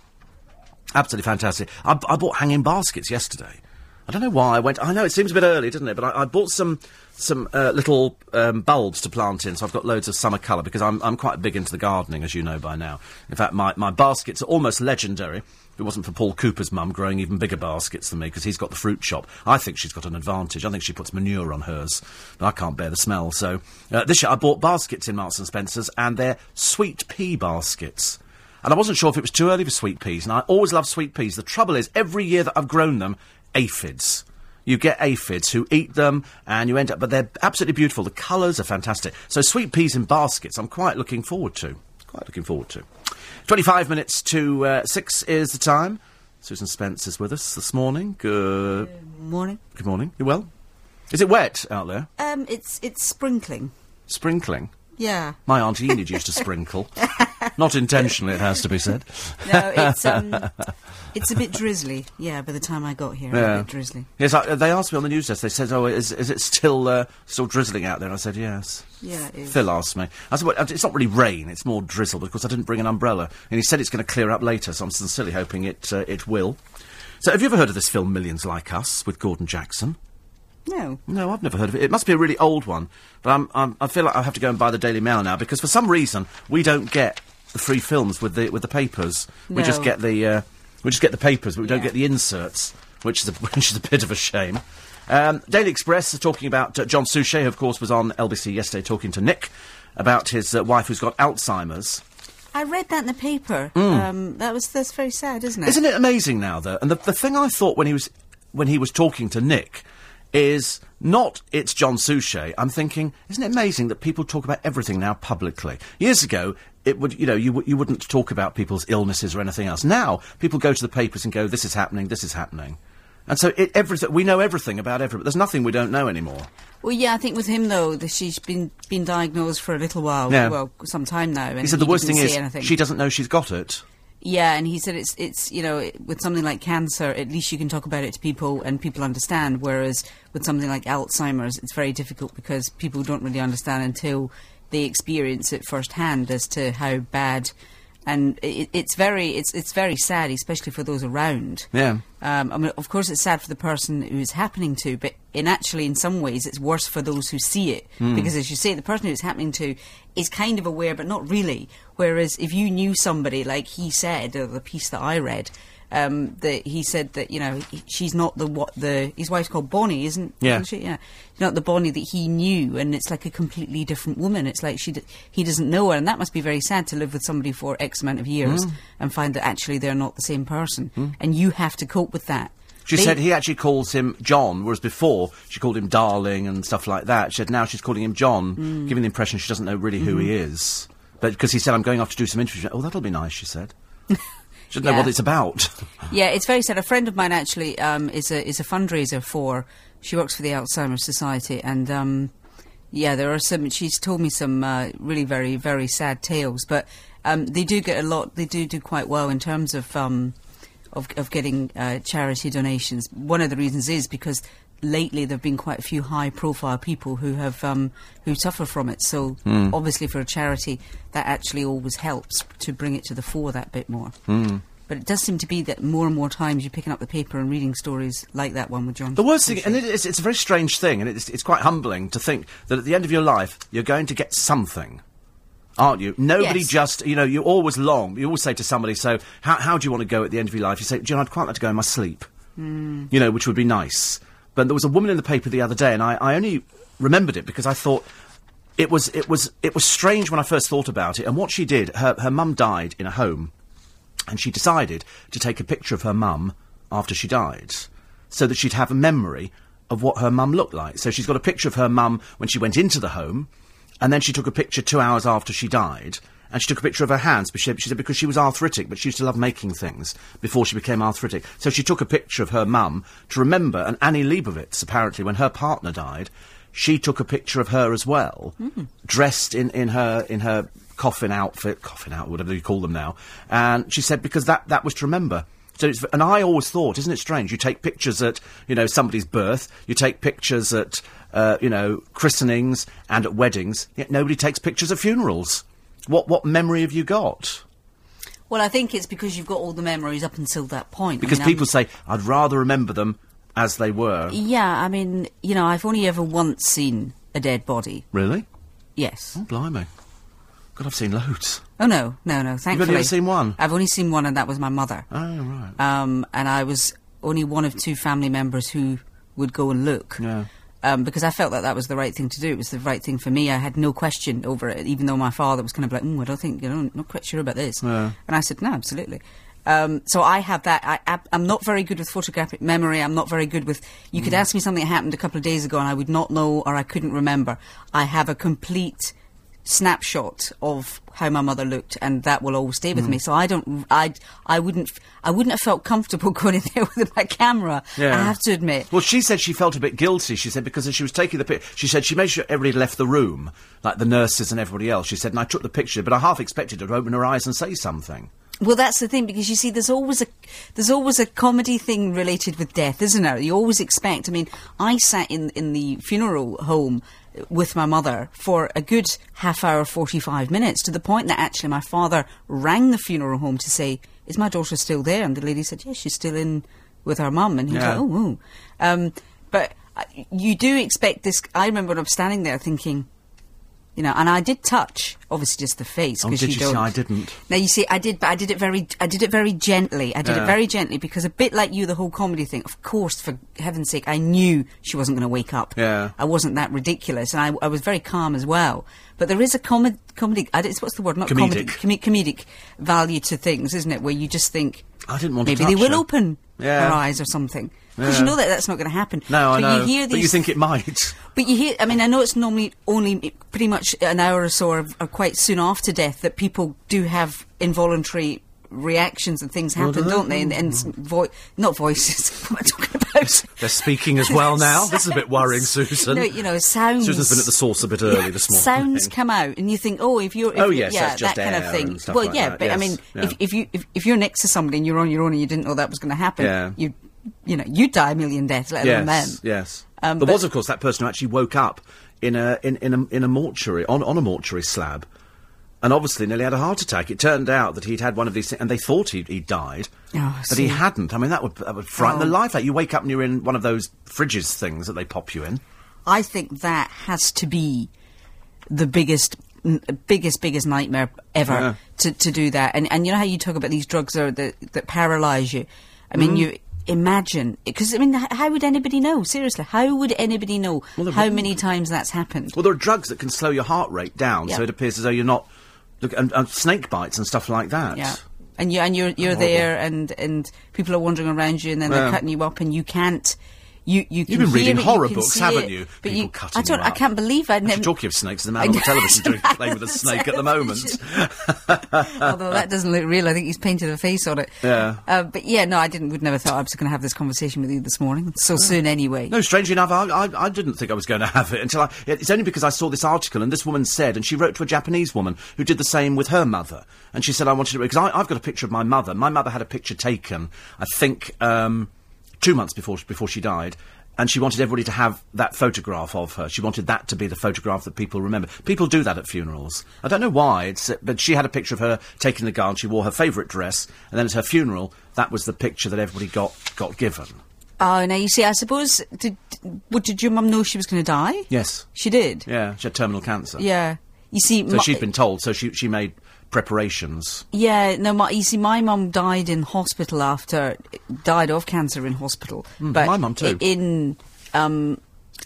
Absolutely fantastic. I, I bought hanging baskets yesterday. I don't know why I went. I know it seems a bit early, doesn't it? But I, I bought some some uh, little um, bulbs to plant in, so I've got loads of summer colour because I'm I'm quite big into the gardening, as you know by now. In fact, my my baskets are almost legendary. If it wasn't for Paul Cooper's mum growing even bigger baskets than me because he's got the fruit shop, I think she's got an advantage. I think she puts manure on hers, I can't bear the smell. So uh, this year I bought baskets in Marks and Spencers, and they're sweet pea baskets. And I wasn't sure if it was too early for sweet peas, and I always love sweet peas. The trouble is, every year that I've grown them, aphids. You get aphids who eat them, and you end up, but they're absolutely beautiful. The colours are fantastic. So sweet peas in baskets, I'm quite looking forward to. Quite looking forward to. 25 minutes to uh, 6 is the time. Susan Spence is with us this morning. Good Morning. Good morning. You well? Is it wet out there? Um, it's it's sprinkling. Sprinkling. Yeah. My Aunt Enid used to sprinkle. <laughs> Not intentionally, it has to be said. <laughs> No, it's um, <laughs> it's a bit drizzly. Yeah, by the time I got here, Yeah. a bit drizzly. Yes, I, they asked me on the news desk. They said, "Oh, is, is it still uh, still drizzling out there?" And I said, "Yes." Yeah, it is. Phil asked me. I said, well, "It's not really rain; it's more drizzle because I didn't bring an umbrella." And he said it's going to clear up later, so I'm sincerely hoping it uh, it will. So, have you ever heard of this film Millions Like Us with Gordon Jackson? No. No, I've never heard of it. It must be a really old one, but I'm, I'm, I feel like I have to go and buy the Daily Mail now because for some reason we don't get the free films with the with the papers. We just get the uh, we just get the papers, but we don't get the inserts, which is a, <laughs> which is a bit of a shame. Um, Daily Express is talking about uh, John Suchet, who of course was on LBC yesterday talking to Nick about his uh, wife who's got Alzheimer's. I read that in the paper. Um, that was that's very sad, isn't it? Isn't it amazing now, though? And the, the thing I thought when he was when he was talking to Nick is not it's John Suchet. I'm thinking, isn't it amazing that people talk about everything now publicly? Years ago, it would you know you you wouldn't talk about people's illnesses or anything else. Now people go to the papers and go, this is happening, this is happening. And so it, everything we know everything about everything. There's nothing we don't know anymore. Well, yeah, I think with him though, that she's been been diagnosed for a little while. Yeah. Well, some time now. And He said the worst thing is anything. she doesn't know she's got it. Yeah, and he said it's it's you know with something like cancer, at least you can talk about it to people and people understand. Whereas with something like Alzheimer's, it's very difficult because people don't really understand until they experience it firsthand as to how bad. And it, it's very it's it's very sad, especially for those around. Yeah. Um, I mean, of course, it's sad for the person who it's happening to, but in actually, in some ways, it's worse for those who see it because, as you say, the person who it's happening to is kind of aware, but not really. Whereas if you knew somebody, like he said, or the piece that I read, Um, that he said that you know she's not the what the his wife's called Bonnie, isn't? Yeah. isn't she? Yeah, She's not the Bonnie that he knew, and it's like a completely different woman. It's like she d- he doesn't know her, and that must be very sad to live with somebody for X amount of years Mm. and find that actually they're not the same person, and you have to cope with that. She They- said he actually calls him John, whereas before she called him darling and stuff like that. She said now she's calling him John, Mm. giving the impression she doesn't know really who he Mm-hmm. is. But because he said, I'm going off to do some interviews. Oh, that'll be nice, she said. <laughs> doesn't know Yeah. what it's about. <laughs> Yeah, it's very sad. A friend of mine actually um, is a is a fundraiser for. She works for the Alzheimer's Society, and um, yeah, there are some. She's told me some uh, really very very sad tales, but um, they do get a lot. They do do quite well in terms of um, of, of getting uh, charity donations. One of the reasons is because lately there have been quite a few high profile people who have um, who suffer from it. So hmm. obviously for a charity, that actually always helps to bring it to the fore that bit more. Hmm. But it does seem to be that more and more times you're picking up the paper and reading stories like that one with John. The worst thing, and it is, it's a very strange thing, and it's, it's quite humbling to think that at the end of your life, you're going to get something. Aren't you? Nobody Yes. just, you know, you always long. You always say to somebody, so how, how do you want to go at the end of your life? You say, do you know, I'd quite like to go in my sleep. Hmm. You know, which would be nice. But there was a woman in the paper the other day, and I, I only remembered it because I thought it was, it was, it was strange when I first thought about it. And what she did, her, her mum died in a home and she decided to take a picture of her mum after she died so that she'd have a memory of what her mum looked like. So she's got a picture of her mum when she went into the home, and then she took a picture two hours after she died. And she took a picture of her hands, but she, she said because she was arthritic, but she used to love making things before she became arthritic. So she took a picture of her mum to remember. And Annie Leibovitz, apparently, when her partner died, she took a picture of her as well, dressed in, in her in her coffin outfit, coffin out, whatever you call them now. And she said because that that was to remember. So it's, and I always thought, isn't it strange? You take pictures at you know somebody's birth, you take pictures at uh, you know christenings and at weddings, yet nobody takes pictures at funerals. What what memory have you got? Well, I think it's because you've got all the memories up until that point. I Because mean, I'm- people say I'd rather remember them as they were. Yeah, I mean, you know, I've only ever once seen a dead body. Really? Yes. Oh blimey! God, I've seen loads. Oh no, no, no. Thankfully, ever seen one? I've only seen one, and that was my mother. Oh right. Um, and I was only one of two family members who would go and look. Yeah. Um, because I felt that that was the right thing to do. It was the right thing for me. I had no question over it, even though my father was kind of like, mm, I don't think, you know, I'm not quite sure about this. Yeah. And I said, no, absolutely. Um, so I have that. I, I'm not very good with photographic memory. I'm not very good with. You Mm. could ask me something that happened a couple of days ago, and I would not know, or I couldn't remember. I have a complete snapshot of how my mother looked, and that will always stay with Mm. me. So I don't. I. I wouldn't. I wouldn't have felt comfortable <laughs> going in there with my camera. Yeah. I have to admit. Well, she said she felt a bit guilty. She said because as she was taking the picture, she said she made sure everybody left the room, like the nurses and everybody else. She said, and I took the picture, but I half expected her to open her eyes and say something. Well, that's the thing because you see, there's always a there's always a comedy thing related with death, isn't there? You always expect. I mean, I sat in in the funeral home with my mother for a good half hour, forty five minutes, to the point that actually my father rang the funeral home to say, "Is my daughter still there?" And the lady said, "Yes, she's still in with her mum." And he Yeah. was like, "Oh, oh." Um, but uh, you do expect this. I remember when I'm standing there thinking. You know, and I did touch, obviously, just the face Oh, because did you you don't. see? I didn't. Now you see, I did, but I did it very, I did it very gently. I did Yeah. it very gently because a bit like you, the whole comedy thing. Of course, for heaven's sake, I knew she wasn't going to wake up. Yeah. I wasn't that ridiculous, and I, I was very calm as well. But there is a comedy, comedy. What's the word? Not comedy. Comedic. comedic value to things, isn't it? Where you just think I didn't want to maybe they will her. open Yeah. her eyes or something. Because Yeah. you know that that's not going to happen. No, I know. You hear but you think it might? <laughs> but you hear, I mean, I know it's normally only pretty much an hour or so, or, or quite soon after death, that people do have involuntary reactions and things happen, they? don't they? And, and vo- not voices. <laughs> what am I talking about? They're speaking as well now. This is a bit worrying, <laughs> Susan. No, you know, sounds. Susan's been at the source a bit early this morning. Sounds come out, and you think, oh, if you're, if Oh, yes, yeah, that kind of thing. well, like yeah, that, but I mean, yeah. if, if you if, if you're next to somebody and you're on your own and you didn't know that was going to happen, you you know, you'd die a million deaths, let alone them. Yes, yes. Um, there was, of course, that person who actually woke up in a in, in a in a mortuary on on a mortuary slab, and obviously nearly had a heart attack. It turned out that he'd had one of these, things, and they thought he'd, he'd died, Oh, but he hadn't. I mean, that would that would frighten Oh. the life out. You wake up and you're in one of those fridges things that they pop you in. I think that has to be the biggest biggest biggest nightmare ever Yeah. to, to do that. And and you know how you talk about these drugs are that that paralyze you. I mean, Mm. you imagine because I mean, how would anybody know? Seriously, how would anybody know Well, how many times that's happened? Well, there are drugs that can slow your heart rate down, so it appears as though you're not. Look, and, and snake bites and stuff like that. Yeah. And you and you're you're Horrible. there, and and people are wandering around you, and then they're cutting you up, and you can't. You you You've been reading it, horror books, haven't it, you? But People you, cutting I don't. I can't believe I'd never. talking of snakes, a man on the television doing, <laughs> playing with a snake at the moment. <laughs> Although that doesn't look real, I think he's painted a face on it. Yeah. Uh, but yeah, no, I didn't. Would never thought I was going to have this conversation with you this morning. So soon, anyway. No, strangely enough, I, I, I didn't think I was going to have it until I. It's only because I saw this article and this woman said, and she wrote to a Japanese woman who did the same with her mother. And she said, I wanted to. Because I've got a picture of my mother. My mother had a picture taken, I think, um, two months before, before she died. And she wanted everybody to have that photograph of her. She wanted that to be the photograph that people remember. People do that at funerals. I don't know why, it's, but she had a picture of her taking the gown. She wore her favourite dress, and then at her funeral, that was the picture that everybody got got given. Oh, now you see, I suppose. Did what, did your mum know she was going to die? Yes. She did. Yeah, she had terminal cancer. Yeah. You see, So my- she'd been told, so she, she made preparations. Yeah, no, my, you see, my mum died in hospital after died of cancer in hospital. but Hmm, my mum too. In, um,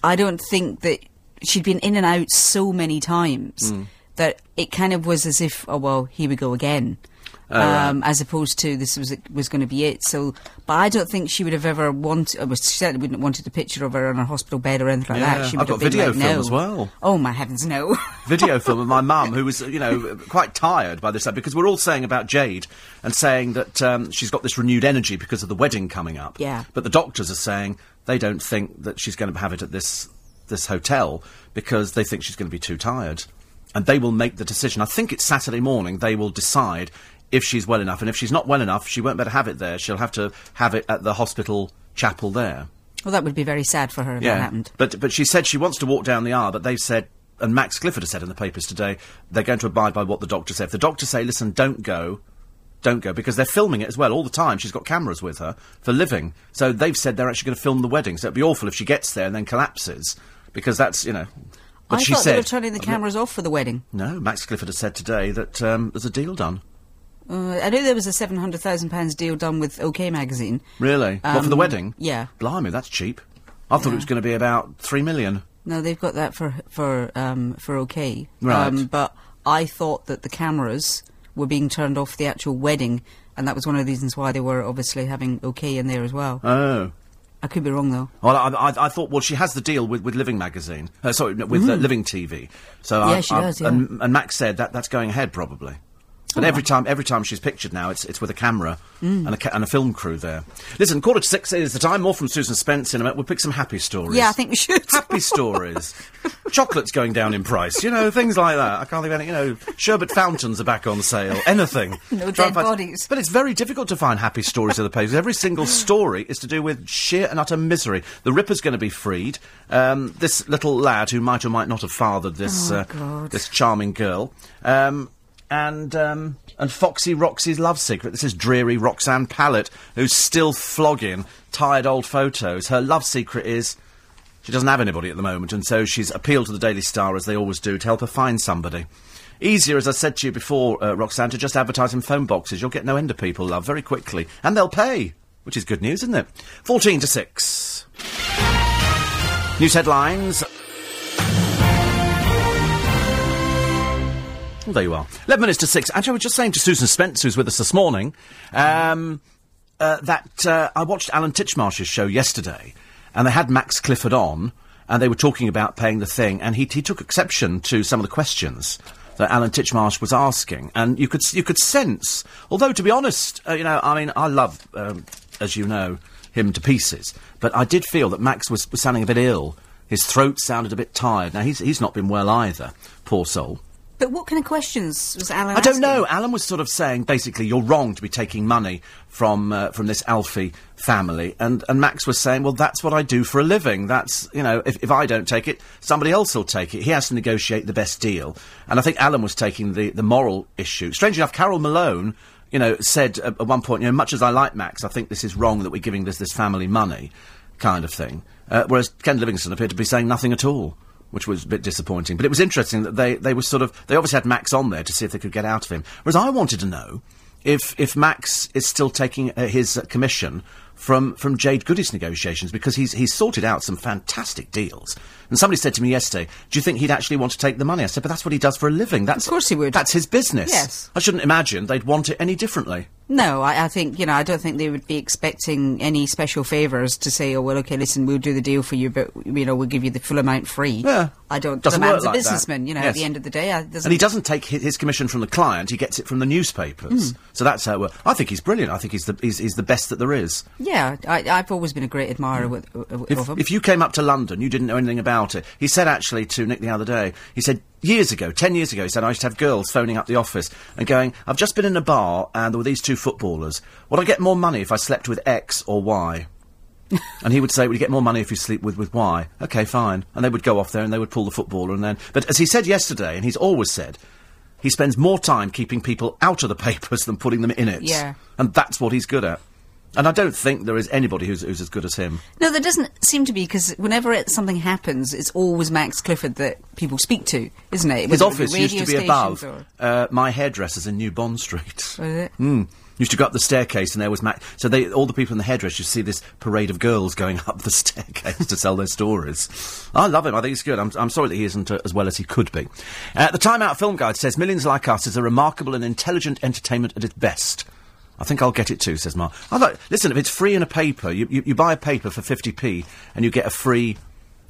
I don't think that she'd been in and out so many times Hmm. that it kind of was as if, oh well, here we go again. Oh, right. um, as opposed to this was was going to be it. So, but I don't think she would have ever wanted. Or she certainly wouldn't have wanted a picture of her on her hospital bed or anything like Yeah, that. She I've would have got been video like, film no. as well. Oh my heavens, no! <laughs> Video film of my mum, who was, you know, quite tired by this time, because we're all saying about Jade and saying that um, she's got this renewed energy because of the wedding coming up. Yeah. But the doctors are saying they don't think that she's going to have it at this this hotel because they think she's going to be too tired, and they will make the decision. I think it's Saturday morning. They will decide if she's well enough, and if she's not well enough, she won't better have it there. She'll have to have it at the hospital chapel there. well, that would be very sad for her if that happened. But but she said she wants to walk down the aisle, but they've said, and Max Clifford has said in the papers today, they're going to abide by what the doctor said. If the doctor say, listen, don't go, don't go, because they're filming it as well all the time. She's got cameras with her for living. So they've said they're actually going to film the wedding. So it'd be awful if she gets there and then collapses, because that's, you know. But I she thought said, they were turning the cameras off for the wedding. No, Max Clifford has said today that um, there's a deal done. Uh, I know there was a seven hundred thousand pounds deal done with OK magazine. Really? what, for the Um, wedding? yeah. Blimey, that's cheap. I thought it was going to be about three million. No, they've got that for for um, for OK. Right. Um, but I thought that the cameras were being turned off the actual wedding, and that was one of the reasons why they were obviously having OK in there as well. Oh. I could be wrong though. Well, I, I, I thought, well, she has the deal with, with Living Magazine. Uh, sorry, with uh, Living TV. So Mm. Yeah, I, she does, yeah. And, and Max said that that's going ahead probably. And Oh. every time, every time she's pictured now, it's it's with a camera Mm. and a ca- and a film crew there. Listen, quarter to six is the time. More from Susan Spence in a minute. We'll pick some happy stories. Yeah, I think we should. happy <laughs> stories. Chocolate's going down in price. You know, things like that. I can't think of anything. You know, sherbet fountains are back on sale. Anything. <laughs> No Try dead find- bodies. But it's very difficult to find happy stories in the papers. Every single story is to do with sheer and utter misery. The Ripper's going to be freed. Um, this little lad who might or might not have fathered this Oh, uh, this charming girl. Um, and um, and Foxy Roxy's love secret. This is dreary Roxanne Pallett, who's still flogging tired old photos. Her love secret is she doesn't have anybody at the moment, and so she's appealed to the Daily Star, as they always do, to help her find somebody. Easier, as I said to you before, uh, Roxanne, to just advertise in phone boxes. You'll get no end of people, love, very quickly. And they'll pay, which is good news, isn't it? 14 to 6. News headlines. Well, there you are. 11 minutes to 6. Actually, I was just saying to Susan Spence, who's with us this morning, um, uh, that uh, I watched Alan Titchmarsh's show yesterday, and they had Max Clifford on, and they were talking about paying the thing, and he, he took exception to some of the questions that Alan Titchmarsh was asking, and you could you could sense, although to be honest, uh, you know, I mean, I love, um, as you know, him to pieces, but I did feel that Max was, was sounding a bit ill. His throat sounded a bit tired. Now he's he's not been well either, poor soul. But what kind of questions was Alan? I don't asking? know. Alan was sort of saying basically you're wrong to be taking money from uh, from this Alfie family, and and Max was saying, well, that's what I do for a living. That's you know, if if I don't take it, somebody else will take it. He has to negotiate the best deal, and I think Alan was taking the the moral issue. Strange enough, Carole Malone. You know, said at, at one point, you know, much as I like Max, I think this is wrong that we're giving this this family money, kind of thing. Uh, whereas Ken Livingstone appeared to be saying nothing at all. Which was a bit disappointing. But it was interesting that they, they were sort of they obviously had Max on there to see if they could get out of him. Whereas I wanted to know if if Max is still taking uh, his uh, commission from from Jade Goody's negotiations because he's he's sorted out some fantastic deals. And somebody said to me yesterday, "Do you think he'd actually want to take the money?" I said, "But that's what he does for a living. That's Of course he would. That's his business. Yes. I shouldn't imagine they'd want it any differently. No, I, I think you know. I don't think they would be expecting any special favours to say, "Oh well, okay, listen, we'll do the deal for you, but you know, we'll give you the full amount free." Yeah. I don't. Doesn't the man's work a like that. businessman, you know. At the end of the day, I, doesn't And he doesn't take his, commission from the client; he gets it from the newspapers. So that's how. It works. I think he's brilliant. I think he's the he's, he's the best that there is. Yeah, I, I've always been a great admirer with, uh, of him. if you came up to London, you didn't know anything about it. He said actually to Nick the other day, he said years ago, ten years ago, he said I used to have girls phoning up the office and going, "I've just been in a bar and there were these two footballers. Would I get more money if I slept with X or Y?" <laughs> and he would say, "Would you get more money if you sleep with with Y?" Okay, fine. And they would go off there and they would pull the footballer and then. But as he said yesterday, and he's always said. He spends more time keeping people out of the <laughs> papers than putting them in it. Yeah. And that's what he's good at. And I don't think there is anybody who's, who's as good as him. No, there doesn't seem to be because whenever it, something happens, it's always Max Clifford that people speak to, isn't it? His Whether it office used to be above or- uh, my hairdresser's in New Bond Street. Mm. Used to go up the staircase and there was Max. So they, all the people in the hairdresser, you see this parade of girls going up the <laughs> staircase to sell their stories. I love him. I think he's good. I'm, I'm sorry that he isn't uh, as well as he could be. Uh, the Time Out Film Guide says Millions Like Us is a remarkable and intelligent entertainment at its best. I think I'll get it too, says Mark. I like, listen, if it's free in a paper, you, you, you buy a paper for 50p and you get a free,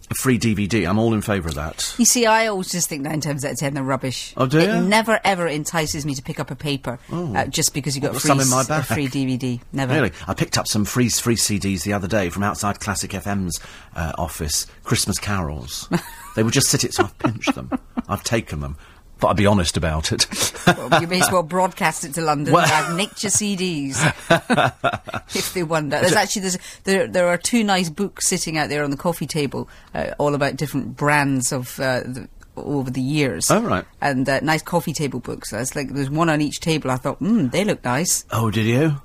a free DVD. I'm all in favour of that. You see, I always just think nine times out of ten they're rubbish. Oh, do It you? never ever entices me to pick up a paper uh, just because you got a free, some in my s- a bag. free DVD. Never. Really, I picked up some free free CDs the other day from outside Classic FM's uh, office. Christmas carols. <laughs> they would just sit it, so I've pinched them. I've taken them, but I'd be honest about it. Well, you may as well <laughs> broadcast it to London Well- and have nicked your CDs <laughs> if they wonder. There's actually there's, there there are two nice books sitting out there on the coffee table, uh, all about different brands of. Uh, the, over the years, Oh, right. and uh, nice coffee table books. It's like there's one on each table. I thought, hmm, they look nice. oh, did you?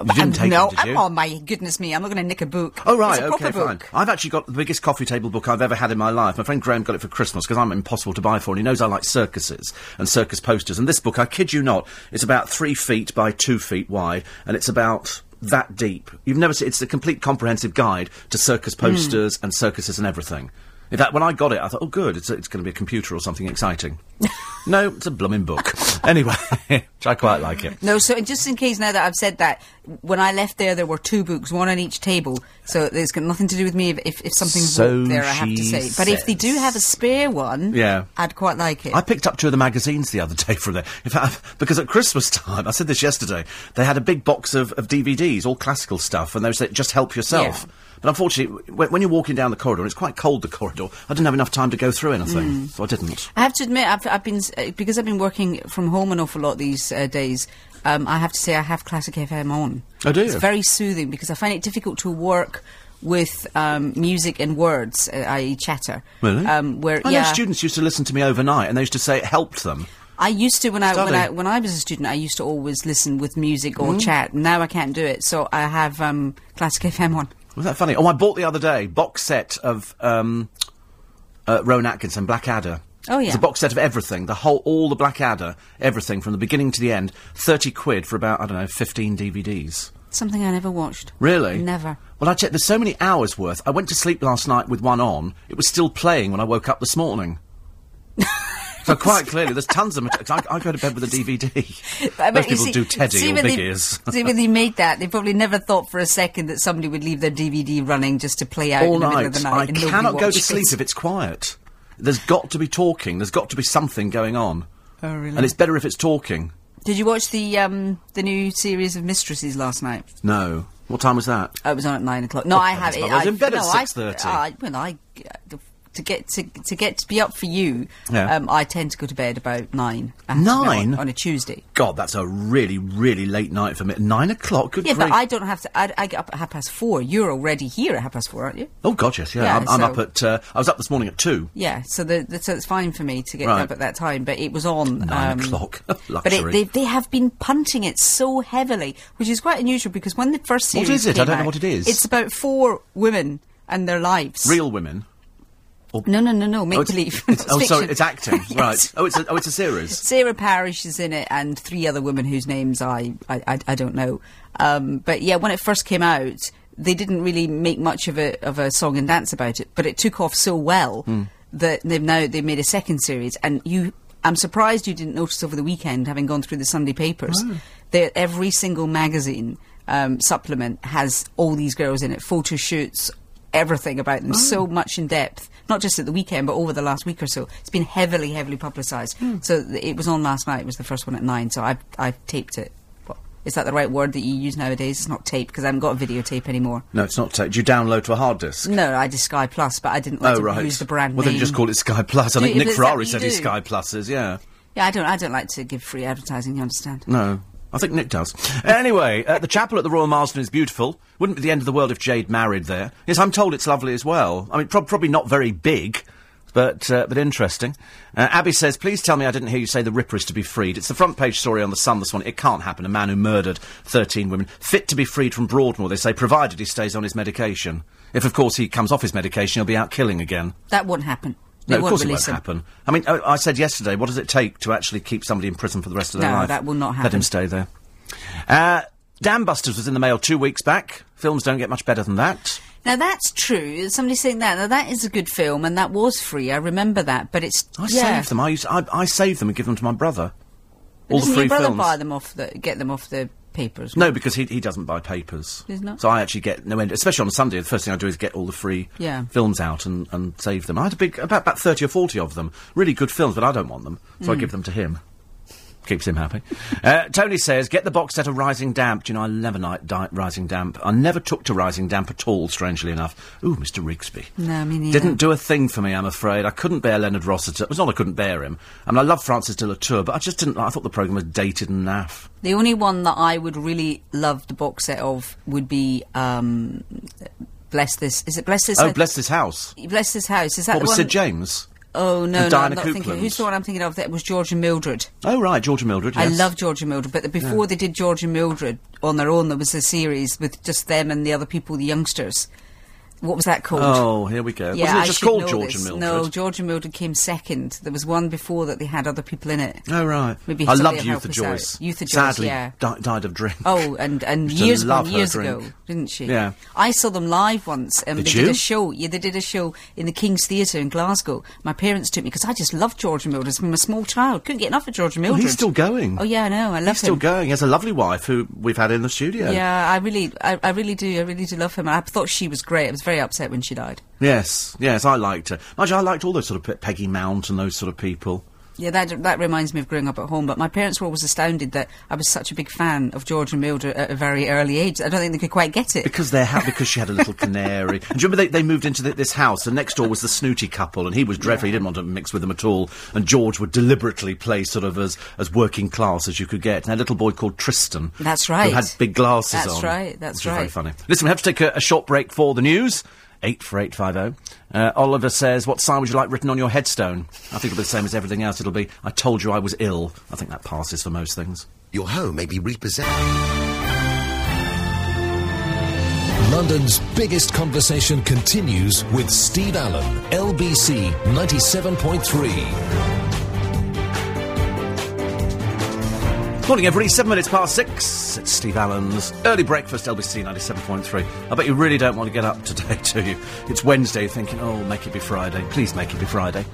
You didn't And take no, them, did you? oh my goodness me! I'm not going to nick a book. Oh right, it's a okay, fine. book. I've actually got the biggest coffee table book I've ever had in my life. My friend Graham got it for Christmas because I'm impossible to buy for, and he knows I like circuses and circus posters. And this book, I kid you not, it's about three feet by two feet wide, and it's about that deep. You've never seen. It's a complete comprehensive guide to circus hmm. posters and circuses and everything. In fact, when I got it, I thought, oh, good, it's, it's going to be a computer or something exciting. <laughs> no, it's a blooming book. <laughs> anyway, <laughs> which I quite like it. No, so just in case now that I've said that, when I left there, there were two books, one on each table. So there's got nothing to do with me if, if, if something's So there, I have to say. But if they do have a spare one, Yeah. I'd quite like it. I picked up two of the magazines the other <laughs> day from there. In fact, because at Christmas time, I said this yesterday, they had a big box of, of DVDs, all classical stuff, and they said, just help yourself. Yeah. But unfortunately, when, when you're walking down the corridor, and it's quite cold, the corridor, I didn't have enough time to go through anything, so I didn't. I have to admit, I've, I've been uh, because I've been working from home an awful lot these uh, days. Um, I have to say, I have Classic FM on. Oh, do It's very soothing because I find it difficult to work with um, music and words, uh, i.e., chatter. Really? Um, where I yeah, know students used to listen to me overnight, and they used to say it helped them. I used to when I when I when I was a student. I used to always listen with music or chat. Now I can't do it, so I have um, Classic FM on. Was that funny? Oh, I bought the other day box set of um, uh, Rowan Atkinson, Blackadder. Oh, yeah. It's a box set of everything, the whole, all the Blackadder, everything from the beginning to the end. Thirty quid for about I don't know, fifteen DVDs. Something I never watched. Really? Never. Well, I checked. There's so many hours worth. I went to sleep last night with one on. It was still playing when I woke up this morning. <laughs> so quite clearly, there's tons of. Mat- 'cause I, I go to bed with a DVD. <laughs> I Most people see- do Teddy see or Big they- Ears. see, when they made that, they probably never thought for a second that somebody would leave their DVD running just to play out All in the middle night. of the night. I cannot go to it. sleep if it's quiet. There's got to be talking. There's got to be something going on. Oh, really? And it's better if it's talking. Did you watch the um, the new series of Mistresses last night? No. What time was that? Oh, it was on at nine o'clock. No, I have. heavens, I was in bed at no, I- 6:30. I, well, I to get to to get to be up for you. Yeah. Um, I tend to go to bed about nine. I have to admit, Nine? on, on a Tuesday. God, that's a really, really late night for me. Nine o'clock. Good Yeah, grief. but I don't have to. I, I get up at half past four. You're already here at half past four, aren't you? Oh God, yes, yeah. Yeah, I'm, I'm up at. Uh, I was up this morning at two. Yeah, so the, the, so it's fine for me to get Right. up at that time, but it was on Nine um, o'clock. <laughs> But it, they they have been punting it so heavily, which is quite unusual because when the first What series is it? I don't know what it is. It's about four women and their lives. Real women. No, no, no, no. Make Oh, believe. <laughs> oh, sorry, it's acting. <laughs> Yes. Right. Oh, it's a, oh, it's a series. Sarah Parish is in it, and three other women whose names I I, I, I don't know. Um, but yeah, when it first came out, they didn't really make much of a of a song and dance about it. But it took off so well Hmm. that they've now they made a second series, and you. I'm surprised you didn't notice over the weekend, having gone through the Sunday papers, Oh. that every single magazine um, supplement has all these girls in it, photo shoots, everything about them, Oh. so much in depth. Not just at the weekend, but over the last week or so. It's been heavily, heavily publicised. Hmm. So it was on last night. It was the first one at nine. So I've I've taped it. Is that the right word that you use nowadays? It's not tape because I haven't got a videotape anymore. No, it's not. Ta- do you download to a hard disk? No, I did Sky Plus, but I didn't like oh, to right. use the brand well, name. then just call it Sky Plus. I Do think you- Nick Ferrari said his? Sky Pluses. Yeah. Yeah, I don't. I don't like to give free advertising. You understand? No. I think Nick does. anyway, uh, the chapel at the Royal Marsden is beautiful. Wouldn't be the end of the world if Jade married there. Yes, I'm told it's lovely as well. I mean, prob- probably not very big, but uh, but interesting. Uh, Abby says, "Please tell me I didn't hear you say the Ripper is to be freed." It's the front page story on the Sun this morning. It can't happen. A man who murdered 13 women, fit to be freed from Broadmoor. They say, provided he stays on his medication. If, of course, he comes off his medication, he'll be out killing again. That won't happen. No, of course it won't him. happen. I mean, I, I said yesterday, what does it take to actually keep somebody in prison for the rest of their No, life? that will not happen. Let him stay there. Uh, Dam Busters was in the mail two weeks back. Films don't get much better than that. Now that's true. Somebody's saying that. Now that is a good film, and that was free. I remember that. But it's I yeah. save them. I, used, I, I save them and give them to my brother. All the free your brother films. buy them off the get them off the papers? No, because he, he doesn't buy papers. Does not? So I actually get no end, especially on Sunday. The first thing I do is get all the free Yeah. films out and, and save them. I had a big about about thirty or forty of them, really good films, but I don't want them, so Hmm. I give them to him. Keeps him happy. uh, Tony says, "Get the box set of Rising Damp." Do you know I never liked di- Rising Damp. I never took to Rising Damp at all. Strangely enough. Ooh, Mr. Rigsby. No, me neither. Didn't do a thing for me, I'm afraid. I couldn't bear Leonard Rossiter. It was not I couldn't bear him. I mean, I love Frances de la Tour, but I just didn't. I thought the programme was dated and naff. The only one that I would really love the box set of would be um, Bless This. Is it Bless This? Oh, bless this house. Bless This House. Is that What was one? Sid James? Oh no, no, I'm not thinking. Who's the one I'm thinking of? That was George and Mildred. Oh, right, Georgia Mildred. I love George and Mildred, but the, before they did George and Mildred on their own, there was a series with just them and the other people, the youngsters. What was that called? Oh, here we go. Yeah, Wasn't it I just called George and No, Mildred? George and Mildred came second. There was one before that they had other people in it. Oh, right. Maybe I loved Youth of us out. Yootha Joyce, Sadly, yeah. di- died of drink. Oh, and and years her years drink. ago, didn't she? Yeah. I saw them live once. Um, Did they you? did a show. Yeah, they did a show in the King's Theatre in Glasgow. My parents took me because I just loved George and Mildred from a small child. Couldn't get enough of George and Well, Mildred. he's still going. Oh yeah, I know. I love him. He's still going. He has a lovely wife who we've had in the studio. Yeah, I really, I, I really do. I really do love him. I thought she was great. I was very upset when she died. Yes, yes, I liked her. I liked all those sort of Pe- Peggy Mount and those sort of people. Yeah, that that reminds me of growing up at home. But my parents were always astounded that I was such a big fan of George and Mildred at a very early age. I don't think they could quite get it. Because they're ha- because she had a little canary. And do you remember they, they moved into th this house, and next door was the snooty couple, and he was dreadful. He didn't want to mix with them at all. And George would deliberately play sort of as as working class as you could get. And a little boy called Tristan. That's right. Who had big glasses That's on. right, that's which was very funny. Listen, we have to take a, a short break for the news. Eight for eight five zero. Uh, Oliver says, "What sign would you like written on your headstone?" I think it'll be the same as everything else. It'll be, "I told you I was ill." I think that passes for most things. Your home may be repossessed. London's biggest conversation continues with Steve Allen, LBC 97.3. Morning, everybody. Seven minutes past six. It's Steve Allen's early breakfast, LBC 97.3. I bet you really don't want to get up today, <laughs> do you? It's Wednesday, thinking, oh, make it be Friday. Please make it be Friday.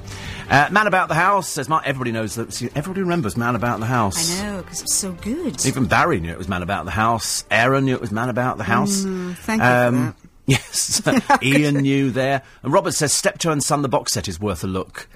Uh, Man About the House says, Mark, everybody knows that. See, everybody remembers Man About the House. I know because it's so good. Even Barry knew it was Man About the House. Aaron knew it was Man About the House. Mm, thank you for that. <laughs> Yes, <laughs> Ian knew there. And Robert says, Steptoe and Son, the box set is worth a look.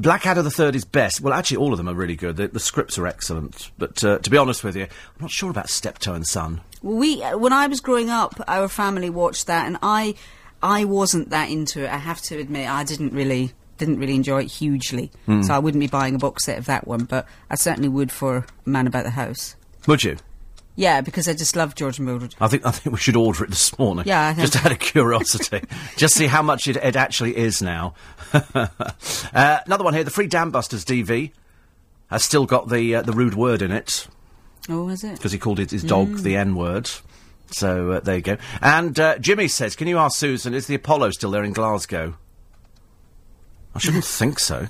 Blackadder the Third is best. Well, actually, all of them are really good. The, the scripts are excellent. But uh, to be honest with you, I'm not sure about Steptoe and Son. We uh, when I was growing up, our family watched that, and I I wasn't that into it. I have to admit, I didn't really didn't really enjoy it hugely. Hmm. So I wouldn't be buying a box set of that one, but I certainly would for Man About the House. Would you? Yeah, because I just love George Mildred. I think I think we should order it this morning. Yeah, I think- <laughs> just out of curiosity, <laughs> just see how much it, it actually is now. <laughs> uh, another one here, the Free Dam Busters DV has still got the uh, the rude word in it Oh, is it? because he called it his dog the N word. So uh, there you go. And uh, Jimmy says, "Can you ask Susan? Is the Apollo still there in Glasgow?" I shouldn't think so.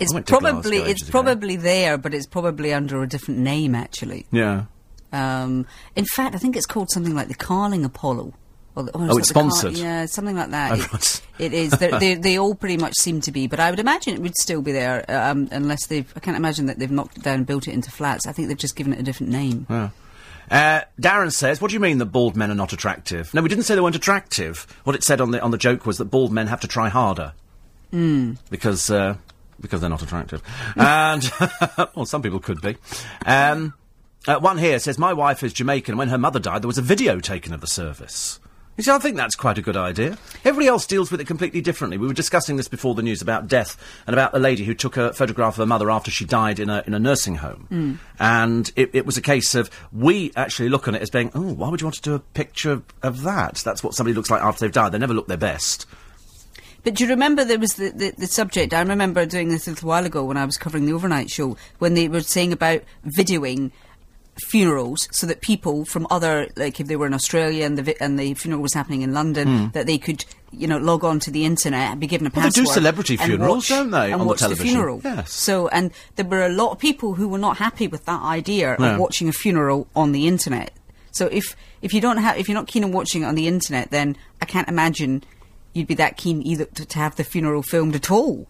It's I went to probably it's ago. probably there, but it's probably under a different name actually. Yeah. Um, in fact, I think it's called something like the Carling Apollo. Or or Oh, it it's the Car- sponsored. yeah, something like that. Oh, It- it is. They <laughs> they all pretty much seem to be, but I would imagine it would still be there um, unless they've. I can't imagine that they've knocked it down and built it into flats. I think they've just given it a different name. Uh, Darren says, "What do you mean that bald men are not attractive?" No, we didn't say they weren't attractive. What it said on the on the joke was that bald men have to try harder because uh, because they're not attractive, and <laughs> well, some people could be. Um, uh, one here says, "My wife is Jamaican. When her mother died, there was a video taken of the service." You see, I think that's quite a good idea. Everybody else deals with it completely differently. We were discussing this before the news about death and about the lady who took a photograph of her mother after she died in a, in a nursing home. And it, it was a case of, we actually look on it as being, oh, why would you want to do a picture of, of that? That's what somebody looks like after they've died. They never look their best. But do you remember there was the, the, the subject? I remember doing this a little while ago when I was covering the overnight show when they were saying about videoing funerals so that people from other like if they were in Australia and the and the funeral was happening in London that they could you know log on to the internet and be given a Hmm. Well, they do celebrity funerals, watch- don't they, and on the watch television? funeral Yes. so and there were a lot of people who were not happy with that idea Yeah. of watching a funeral on the internet so if if you don't have if you're not keen on watching it on the internet then I can't imagine you'd be that keen either to, to have the funeral filmed at all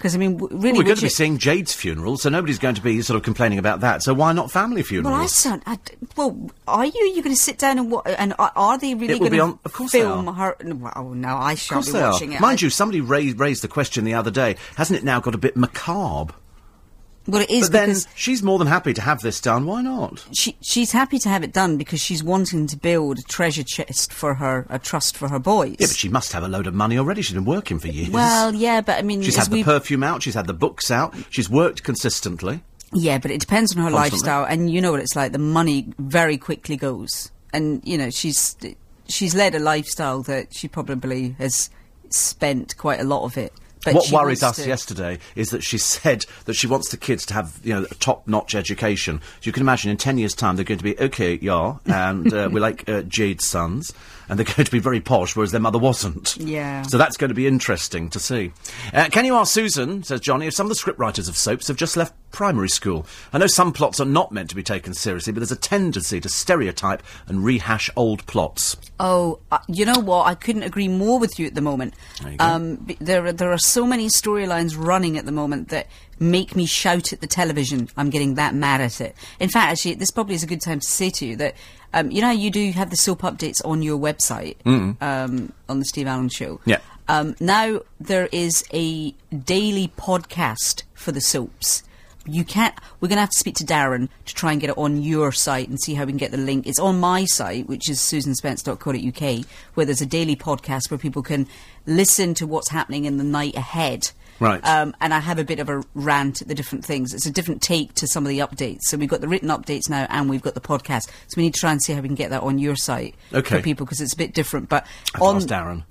because I mean w- really Well, we're going to be seeing Jade's funeral, so nobody's going to be sort of complaining about that. So why not family funerals? Well, I sound. I well, are you? You're going to sit down and what? And are, are they really going to of course they film her? no, Well, oh, no, I shan't be they are. watching it. Mind I- you, somebody raised, raised the question the other day. Hasn't it now got a bit macabre? Well, it is But then she's more than happy to have this done. Why not? she she's happy to have it done because she's wanting to build a treasure chest for her, a trust for her boys. Yeah, but she must have a load of money already. She's been working for years. well, yeah, but I mean, she's had the we- perfume out. She's had the books out. She's worked consistently. Yeah, but it depends on her Constantly. lifestyle, and you know what it's like. The money very quickly goes, and you know she's she's led a lifestyle that she probably has spent quite a lot of it. But what worries us to- yesterday is that she said that she wants the kids to have, you know, a top-notch education. So you can imagine in ten years' time they're going to be okay, yeah, and uh, we're <laughs> like uh, Jade's sons, and they're <laughs> going to be very posh, whereas their mother wasn't. Yeah. So that's going to be interesting to see. Uh, can you ask Susan, says Johnny, if some of the scriptwriters of soaps have just left primary school? I know some plots are not meant to be taken seriously, but there's a tendency to stereotype and rehash old plots. Oh, uh, you know what? I couldn't agree more with you at the moment. There. Um, there, are, there are so many storylines running at the moment that make me shout at the television. I'm getting that mad at it. In fact, actually, this probably is a good time to say to you that um, you know how you do have the soap updates on your website um, on the Steve Allen Show. Yeah. Um, now there is a daily podcast for the soaps. You can't. We're going to have to speak to Darren to try and get it on your site and see how we can get the link. It's on my site, which is susanspence.co.uk, where there's a daily podcast where people can listen to what's happening in the night ahead. Right. Um, and I have a bit of a rant at the different things. It's a different take to some of the updates. So we've got the written updates now, and we've got the podcast. So we need to try and see how we can get that on your site Okay. for people because it's a bit different. But I've on Darren.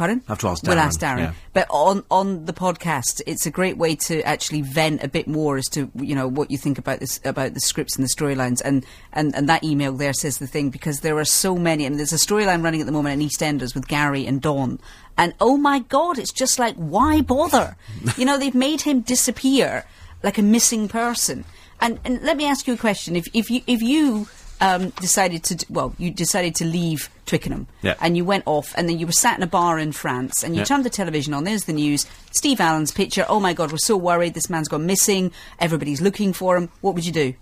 Pardon? Have to ask Darren. We'll ask Darren. yeah. But on on the podcast, it's a great way to actually vent a bit more as to you know what you think about this about the scripts and the storylines. And, and and that email there says the thing because there are so many. And there's a storyline running at the moment in EastEnders with Gary and Dawn. And oh my God, it's just like why bother? <laughs> you know they've made him disappear like a missing person. And and let me ask you a question: if if you if you um, decided to well, you decided to leave Twickenham Yeah. and you went off and then you were sat in a bar in France and you Yeah. turned the television on, there's the news, Steve Allen's picture, oh my god, we're so worried, this man's gone missing, everybody's looking for him, what would you do?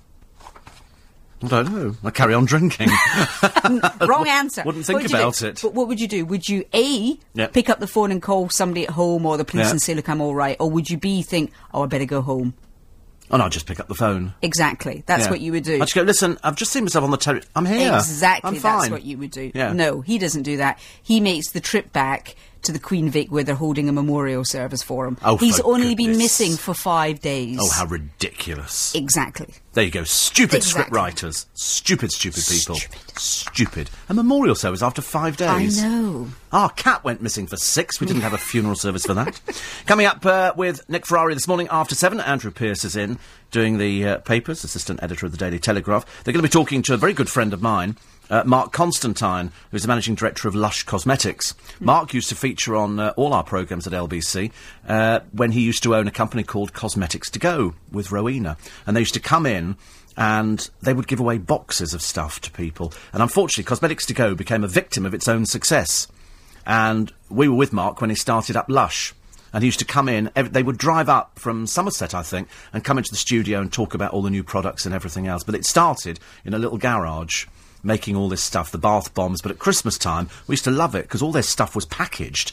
I don't know. I carry on drinking. <laughs> Wrong <laughs> answer. wouldn't think would about it. But what would you do? Would you A, Yeah. pick up the phone and call somebody at home or the police Yeah. and say, look, I'm all right? Or would you B, think, oh, I better go home? And I'll just pick up the phone. Exactly. That's Yeah. what you would do. I just go, listen, I've just seen myself on the telly. I'm here. Exactly, I'm that's what you would do. Yeah. No, he doesn't do that. He makes the trip back to the Queen Vic where they're holding a memorial service for him. Oh, He's only been missing for five days. Oh, how ridiculous. Exactly. There you go. Stupid Exactly. script writers. Stupid, stupid people. Stupid. Stupid. A memorial service after five days. I know. Our cat went missing for six. We didn't have a funeral service for that. <laughs> Coming up uh, with Nick Ferrari this morning after seven. Andrew Pierce is in doing the uh, papers, assistant editor of the Daily Telegraph. They're going to be talking to a very good friend of mine, uh, Mark Constantine, who's the managing director of Lush Cosmetics. Mark used to feature on uh, all our programmes at LBC uh, when he used to own a company called Cosmetics to Go with Rowena. And they used to come in and they would give away boxes of stuff to people. And unfortunately, Cosmetics to Go became a victim of its own success. And we were with Mark when he started up Lush. And he used to come in, ev- they would drive up from Somerset, I think, and come into the studio and talk about all the new products and everything else. But it started in a little garage making all this stuff, the bath bombs. But at Christmas time, we used to love it because all their stuff was packaged.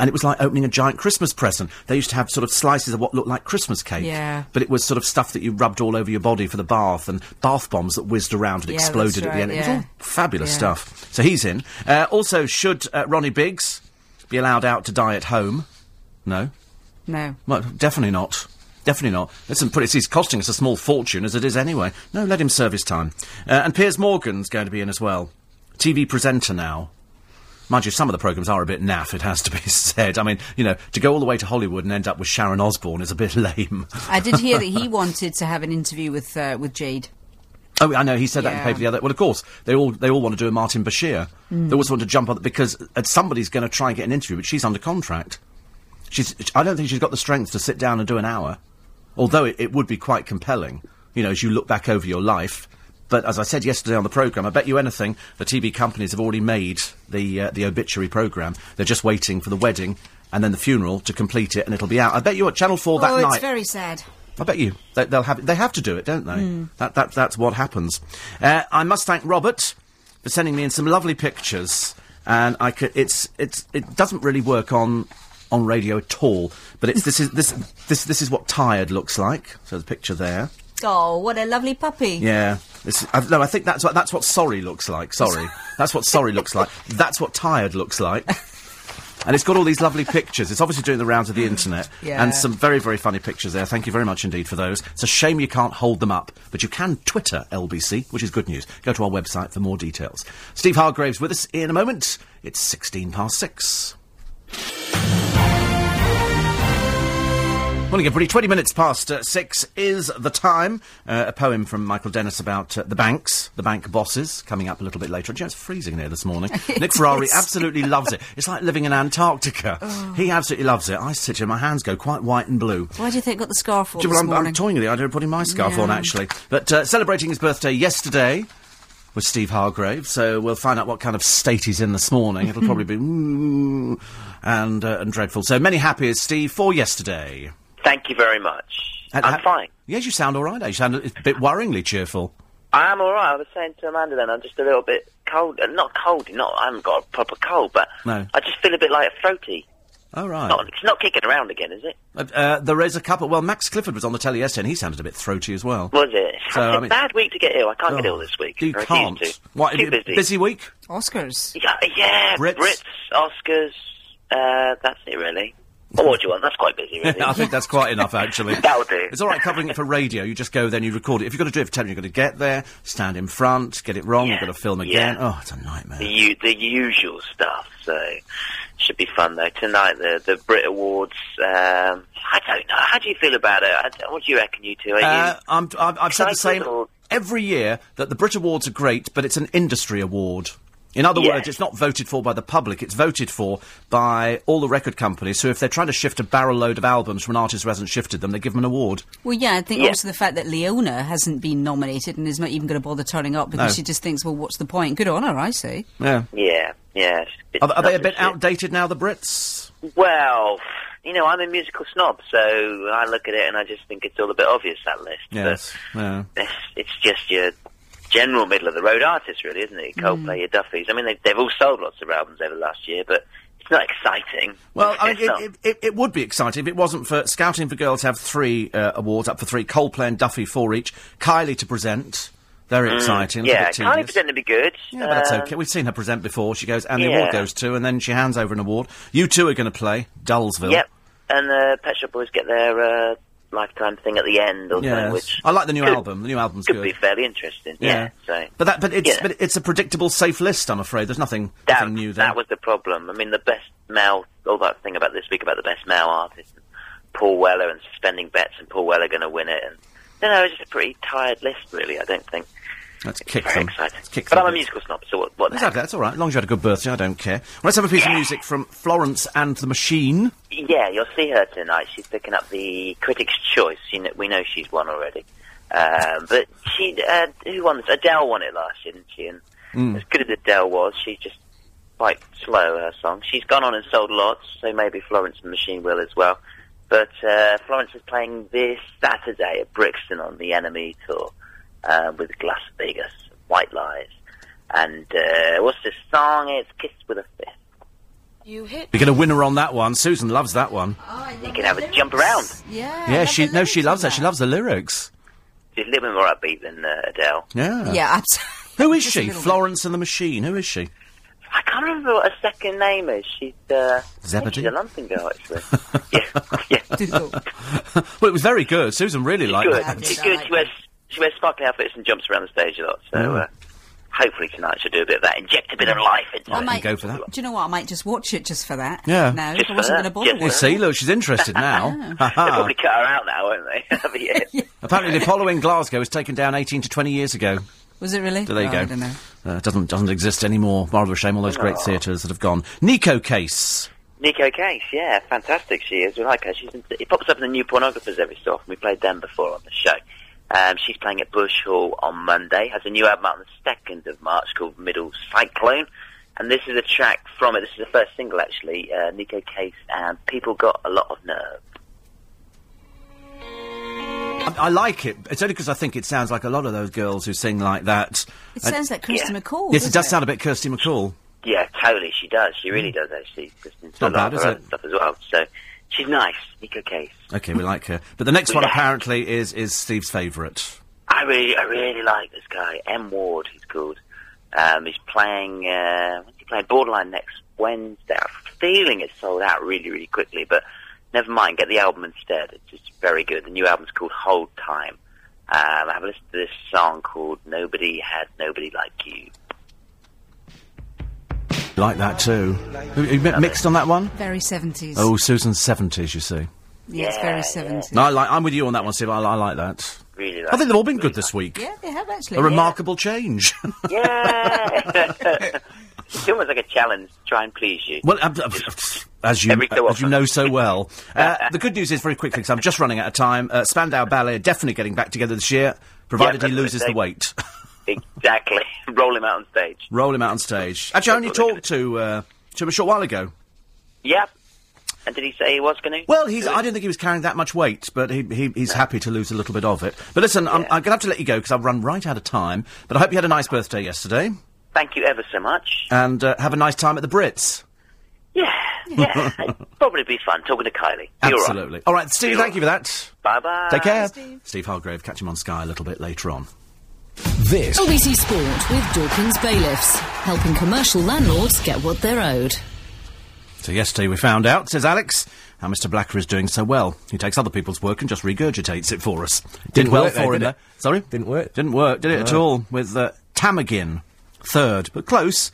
And it was like opening a giant Christmas present. They used to have sort of slices of what looked like Christmas cake. Yeah. But it was sort of stuff that you rubbed all over your body for the bath and bath bombs that whizzed around and Yeah, exploded that's at the end. right, It was all fabulous Yeah. stuff. So he's in. Uh, also, should uh, Ronnie Biggs be allowed out to die at home? No. No. Well, definitely not. Definitely not. Listen, put it, he's costing us a small fortune as it is anyway. No, let him serve his time. Uh, and Piers Morgan's going to be in as well. TV presenter now. Mind you, some of the programmes are a bit naff, it has to be <laughs> said. I mean, you know, to go all the way to Hollywood and end up with Sharon Osbourne is a bit <laughs> lame. I did hear that he wanted to have an interview with uh, with Jade. Oh, I know. He said that in the paper the other. Well, of course, they all they all want to do a Martin Bashir. They always want to jump on because somebody's going to try and get an interview, but she's under contract. She's. I don't think she's got the strength to sit down and do an hour. Although it, it would be quite compelling, you know, as you look back over your life. But as I said yesterday on the programme, I bet you anything the TV companies have already made the uh, the obituary programme. They're just waiting for the wedding and then the funeral to complete it, and it'll be out. I bet you at Channel Four that oh, night. Oh, it's very sad. I bet you they, they'll have they have to do it, don't they? That, that that's what happens. Uh, I must thank Robert for sending me in some lovely pictures, and I could it's it's it doesn't really work on on radio at all, but it's this is this this this is what tired looks like. So the picture there, Oh, what a lovely puppy. yeah. This, I, no, I think that's what that's what sorry looks like. Sorry, that's what sorry looks like. That's what tired looks like. And it's got all these lovely pictures. It's obviously doing the rounds of the internet. Yeah. And some very, very funny pictures there. Thank you very much indeed for those. It's a shame you can't hold them up, but you can Twitter LBC, which is good news. Go to our website for more details. Steve Hargraves with us in a moment. It's 16 past six. Morning, everybody. 20 minutes past uh, six is the time. Uh, a poem from Michael Dennis about uh, the banks, the bank bosses, coming up a little bit later. Do you know, it's freezing here this morning. <laughs> Nick Ferrari is. absolutely loves it. It's like living in Antarctica. <laughs> He absolutely loves it. I sit here, my hands go quite white and blue. Why do you think I got the scarf on Well, I'm, morning? I'm toying with the idea of putting my scarf on, actually. But uh, celebrating his birthday yesterday was Steve Hargrave, so we'll find out what kind of state he's in this morning. It'll probably be <laughs> ooh, and uh, and dreadful. So many happies, Steve, for yesterday. Thank you very much. And I'm ha- fine. Yes, you sound all right. You sound a a bit worryingly cheerful. I am all right. I was saying to Amanda then, I'm just a little bit cold. Uh, not cold. Not. I haven't got a proper cold, but No. I just feel a bit like a throaty. All right. Not, it's not kicking around again, is it? Uh, uh, there is a couple. Well, Max Clifford was on the telly yesterday, and he sounded a bit throaty as well. Was it? So, it's I a mean- bad week to get ill. I can't get Oh, ill this week. You I can't. To. What? Too busy. busy week? Oscars. Yeah, yeah. Brits? Brits, Oscars. Uh, that's it, really. Or what do you want? That's quite busy, really. <laughs> I think that's quite enough, actually. <laughs> That'll do. It's all right covering it for radio. You just go then, you record it. If you've got to do it for television, you've got to get there, stand in front, get it wrong, you've got to film yeah. again. Oh, it's a nightmare. the u- the usual stuff. So should be fun though. Tonight the the Brit Awards. Um, I don't know. How do you feel about it? I what do you reckon, you two? Are Uh, you? I'm, I've, I've said the same or- every year that the Brit Awards are great, but it's an industry award. In other Yes. words, it's not voted for by the public, it's voted for by all the record companies who, if they're trying to shift a barrel load of albums from an artist who hasn't shifted them, they give them an award. Well, yeah, I think Yeah. also the fact that Leona hasn't been nominated and is not even going to bother turning up because No. she just thinks, well, what's the point? Good on her, I say. Yeah. Yeah, yeah. it's a bit Are, are they a bit outdated now, the Brits? Well, you know, I'm a musical snob, so I look at it and I just think it's all a bit obvious that list. Yes. Yeah. It's, it's just your general middle of the road artists, really, isn't it? Your Coldplay, your Duffys. I mean, they, they've all sold lots of albums over the last year, but it's not exciting. Well, I <laughs> mean, it, it, it, it would be exciting if it wasn't for Scouting for Girls to have three uh, awards up for three, Coldplay and Duffy four each, Kylie to present. Very exciting. Mm. yeah, bit Kylie tedious. pretending to be good. Yeah, but that's Um, okay. We've seen her present before. She goes, and the yeah. award goes to, and then she hands over an award. You two are going to play Dullsville. Yep. And the Pet Shop Boys get their uh, lifetime thing at the end, or Yes. which I like the new could- album. The new album's could good. be fairly interesting. Yeah. so But that, but it's, Yeah. but it's a predictable, safe list. I'm afraid there's nothing, that, nothing new there. that was the problem. I mean, the best male, all that thing about this week about the best male artist, and Paul Weller and suspending bets, and Paul Weller going to win it. And know, it's just a pretty tired list, really. I don't think Let's kick them. Let's kick but them I'm a musical snob, so what? what the Exactly, that's all right. As long as you had a good birthday, I don't care. Well, let's have a piece of music from Florence and the Machine. Yeah, you'll see her tonight. She's picking up the Critics' Choice. You know, we know she's won already. Um, but she, uh, who won this? Adele won it last year, didn't she? And Mm. as good as Adele was, she's just quite slow, her song. She's gone on and sold lots, so maybe Florence and the Machine will as well. But uh, Florence is playing this Saturday at Brixton on the NME tour uh, with Las Vegas, White Lies. And uh, what's this song? It's Kiss with a Fist. You hit. You're going to win her on that one. Susan loves that one. You can have a jump around. Yeah. Yeah, she the no, she loves of that. She loves the lyrics. She's a little bit more upbeat than uh, Adele. Yeah. Yeah, absolutely. Who <laughs> is Just she? little bit. Florence and the Machine. Who is she? I can't remember what her second name is. She's uh, Zebedee? She's a London girl, actually. <laughs> yeah, <laughs> yeah. Well, it was very good. Susan really She's liked good. it. I did, She's good. She wears she wears sparkly outfits and jumps around the stage a lot. So Mm. uh, hopefully tonight she'll do a bit of that. Inject a bit of life into I it. might go for that. Do you know what? I might just watch it just for that. Yeah. No, Just I wasn't going to bother Just You with it. see, look, she's interested <laughs> now. They'll probably cut her out now, won't they? That'll be it. Apparently, the Apollo in Glasgow was taken down 18 to 20 years ago. Was it really? So there you Oh, go. I don't know. Uh, doesn't doesn't exist anymore. Rather a shame. All those great theatres that have gone. Neko Case. Neko Case, yeah, fantastic she is. We like her. She's in, it pops up in the new pornographers every so often. We played them before on the show. Um, she's playing at Bush Hall on Monday. Has a new album out on the second of March called Middle Cyclone, and this is a track from it. This is the first single actually. Uh, Neko Case and People Got a Lot of Nerve. I, I like it. It's only because I think it sounds like a lot of those girls who sing like that. It Uh, sounds like Kirsty yeah. MacColl. yes, it doesn't does sound a bit Kirsty MacColl. Yeah, totally. She does. She really does actually. Just into Not a bad, of is it? stuff as well. So she's nice, Neko Case. Okay, we like her. But the next one Yeah. apparently is is Steve's favourite. I really, I really like this guy, M Ward. He's called. Um, he's playing. Uh, when's he playing? Borderline next Wednesday. I'm feeling it's sold out really, really quickly, but never mind. Get the album instead. It's just very good. The new album's called Hold Time. Um, I have a listen to this song called Nobody Had Nobody Like You. Like that too. You, you mi- mixed on that one? Very 70s. Oh, Susan's seventies. You see. yeah, yeah, very yeah. 70s. No, I like. I'm with you on that one, Steve. I, I like that. Really, I think they've all been really good this week. Yeah, they have actually. A yeah. remarkable change. <laughs> Yeah. <laughs> it's almost like a challenge to try and please you. well, as you so as you know so well. <laughs> Uh, the good news is very quickly because I'm just running out of time. Uh, Spandau Ballet are definitely getting back together this year, provided Yeah, he loses the weight. <laughs> Exactly. <laughs> Roll him out on stage. Roll him out on stage. Actually, I only That's what they're talked to uh, to him a short while ago. Yep. And did he say he was going to? Well, he's. I didn't think he was carrying that much weight, but he, he he's happy to lose a little bit of it. But listen, I'm, I'm going to have to let you go because I've run right out of time. But I hope you had a nice birthday yesterday, Thank you ever so much. and uh, have a nice time at the Brits. Yeah, yeah. <laughs> It'd probably be fun talking to Kylie. Absolutely. All right, Steve. You're Thank you for that. Bye bye. Take care. Steve. Steve Hargrave. Catch him on Sky a little bit later on. This LBC Sport with Dawkins Bailiffs, helping commercial landlords get what they're owed. So yesterday we found out, says Alex, how Mr. Blacker is doing so well. He takes other people's work and just regurgitates it for us. Did well work for though, him did it? Sorry? Didn't work. Didn't work, did it at all? With uh, Tamagin, third, but close.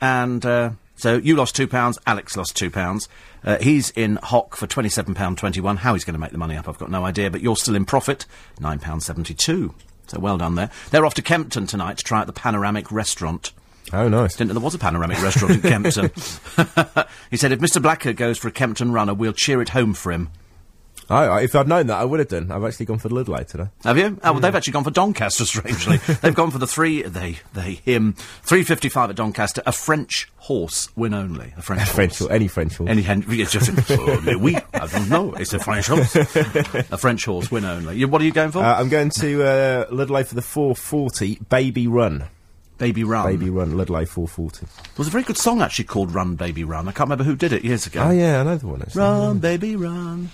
And uh, so you lost two pounds, Alex lost two pounds. Uh, he's in hock for £27.21. How he's going to make the money up, I've got no idea, but you're still in profit, £9.72. So well done there. They're off to Kempton tonight to try out the Panoramic Restaurant. Oh, nice. Didn't know there was a panoramic restaurant in <laughs> Kempton. <laughs> he said, if Mr. Blacker goes for a Kempton runner, we'll cheer it home for him. I, I, if I'd known that, I would have done. I've actually gone for Ludlow today. Have you? Oh, well, they've actually gone for Doncaster, <laughs> strangely. they've gone for the three, they, they, him, 355 at Doncaster, a French horse, win only. A French horse. French horse, any French horse. Any hen, it's just, <laughs> oh, oui, I don't know, it's a French horse. a French horse, win only. You, what are you going for? Uh, I'm going to uh, Ludlow for the 440 Baby Run. Baby Run. Baby Run, Ludlow 440. There was a very good song actually called Run, Baby Run. I can't remember who did it years ago. Oh, yeah, I know the one. Actually. Run, baby, run.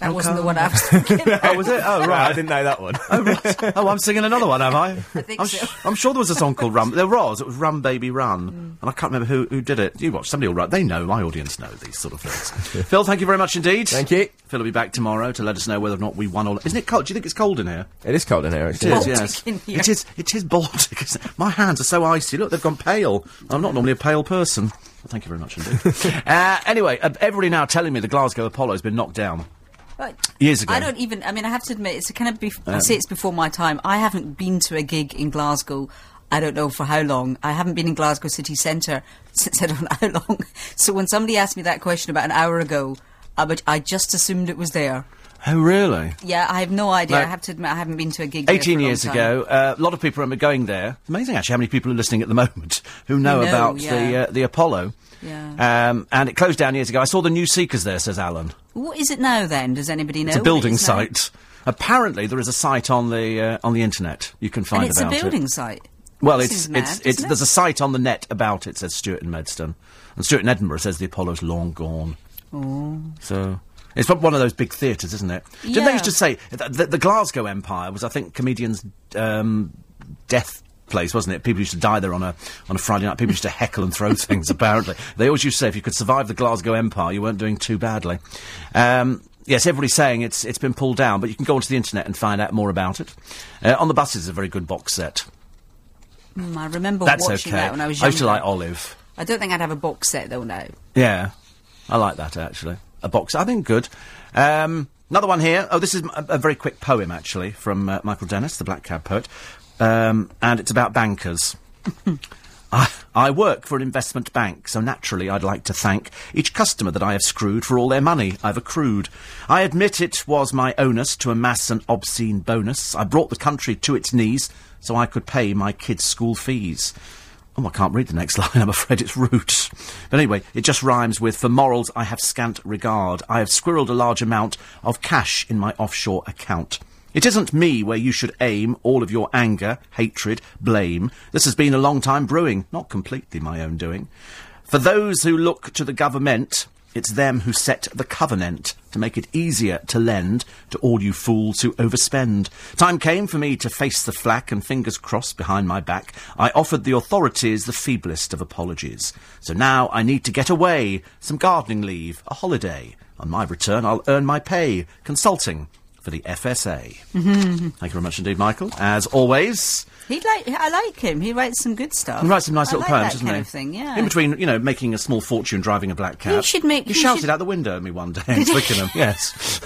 That wasn't the one I was thinking. <laughs> Oh, was it? Oh, Right, right. I didn't know that one. <laughs> Oh, right. oh, I'm singing another one, am I? <laughs> I think am so. I'm sure there was a song called Run. There was. It was Run Baby Run. And I can't remember who, who did it. You watch. Somebody will write. They know. My audience know these sort of things. Phil, thank you very much indeed. Thank you. Phil will be back tomorrow to let us know whether or not we won or... Isn't it cold? Do you think it's cold in here? It is cold in here, It actually. is, Baltic yes. in here. It is, it is Baltic. it? My hands are so icy. Look, they've gone pale. I'm not normally a pale person. Well, thank you very much indeed. uh, anyway, uh, everybody now telling me the Glasgow Apollo has been knocked down. Years ago. I don't even. I mean, I have to admit, it's kind of. Bef- I say it's before my time. I haven't been to a gig in Glasgow. I don't know for how long. I haven't been in Glasgow city centre <laughs> since I don't know how long. So when somebody asked me that question about an hour ago, I, I just assumed it was there. Oh, really? Yeah, I have no idea. No. I have to admit, I haven't been to a gig. there for 18 a years time. ago, uh, a lot of people remember going there. It's Amazing, actually, how many people are listening at the moment who know, know, about the uh, the Apollo. Yeah. Um, and it closed down years ago. I saw the new Seekers there, says Alan. What is it now? Then does anybody know? It's a building it is now? site. Apparently, there is a site on the uh, on the internet you can find And it's a about building it. site. Well, That it's mad, it's it's it? there's a site on the net about it. Says Stuart in Maidstone, and Stuart in Edinburgh says the Apollo's long gone. Oh. So it's one of those big theatres, isn't it? Didn't they used to say th- the, the Glasgow Empire was, I think, comedians' um, death place, wasn't it? People used to die there on a on a Friday night. People used to heckle and throw <laughs> things. Apparently, they always used to say if you could survive the Glasgow Empire, you weren't doing too badly. Um, Yes, everybody's saying it's it's been pulled down, but you can go onto the internet and find out more about it. Uh, on the buses, is a very good box set. Mm, I remember That's watching okay. that when I was I used to like Olive. I don't think I'd have a box set though now. Yeah, I like that actually. A box, I think, good. Um, another one here. Oh, this is a, a very quick poem actually from uh, Michael Dennis, the Black Cab poet, um, and it's about bankers. <laughs> I, I work for an investment bank, so naturally I'd like to thank each customer that I have screwed for all their money I've accrued. I admit it was my onus to amass an obscene bonus. I brought the country to its knees so I could pay my kids' school fees. Oh, I can't read the next <laughs> line. I'm afraid it's rude. But anyway, it just rhymes with For morals I have scant regard. I have squirreled a large amount of cash in my offshore account. It isn't me where you should aim all of your anger, hatred, blame. This has been a long time brewing, not completely my own doing. For those who look to the government, it's them who set the covenant to make it easier to lend to all you fools who overspend. Time came for me to face the flack and fingers crossed behind my back. I offered the authorities the feeblest of apologies. So now I need to get away, some gardening leave, a holiday. On my return, I'll earn my pay, consulting for the FSA. Thank you very much indeed, Michael. As always, He like I like him. He writes some good stuff. he writes some nice I little like poems, that doesn't kind he? of thing. Yeah. In between, you know, making a small fortune driving a black cab. should make- He, he shouted should- out the window at me one day <laughs> in Twickenham. yes.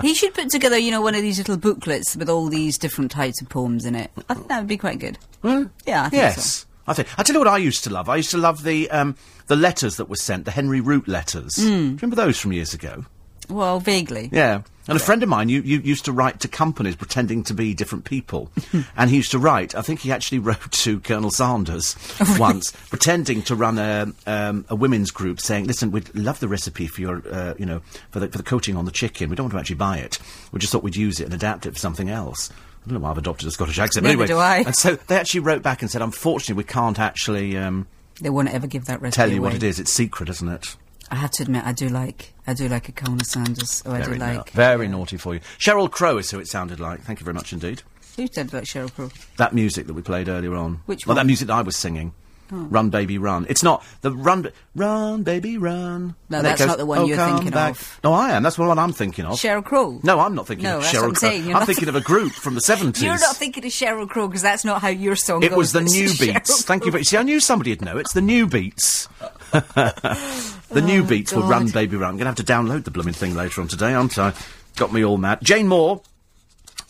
he should put together, you know, one of these little booklets with all these different types of poems in it. I think that would be quite good. Yeah, I think yes. so. I think. I tell you what I used to love. I used to love the um, the letters that were sent, the Henry Root letters. Do you remember those from years ago? Well, vaguely. Yeah. And a friend of mine you, you used to write to companies pretending to be different people. <laughs> and he used to write, I think he actually <laughs> wrote to Colonel Sanders once, pretending to run a, um, a women's group saying, listen, we'd love the recipe for your, uh, you know, for the, for the coating on the chicken. We don't want to actually buy it. We just thought we'd use it and adapt it for something else. I don't know why I've adopted a Scottish accent. Neither anyway, do I. And so they actually wrote back and said, unfortunately, we can't actually um, They won't ever give that recipe tell you away. what it is. It's secret, isn't it? I have to admit, I do like, I do like a Colonel Sanders. Oh, I do like. very naughty for you. Sheryl Crow is who it sounded like. Thank you very much indeed. Who said like Sheryl Crow? that music that we played earlier on. Which one? Well, that? Oh. music that I was singing. Oh. Run, baby, run. It's not the run, run, baby, run. No, And that's goes, not the one "Oh, you're thinking back." of. No, I am. That's the one I'm thinking of. Sheryl Crow. no, I'm not thinking No, of Sheryl I'm Crow. I'm not- thinking of a <laughs> group from the 70s. You're not thinking of Sheryl Crow because that's not how your song was. it goes. was the New <laughs> Beats. Thank you. Very, see, I knew somebody'd know. It's the Newbeats. The New oh, Beats will Oh, Run, Baby, Run. I'm going to have to download the blooming thing later on today, aren't I? Got me all mad. Jane Moore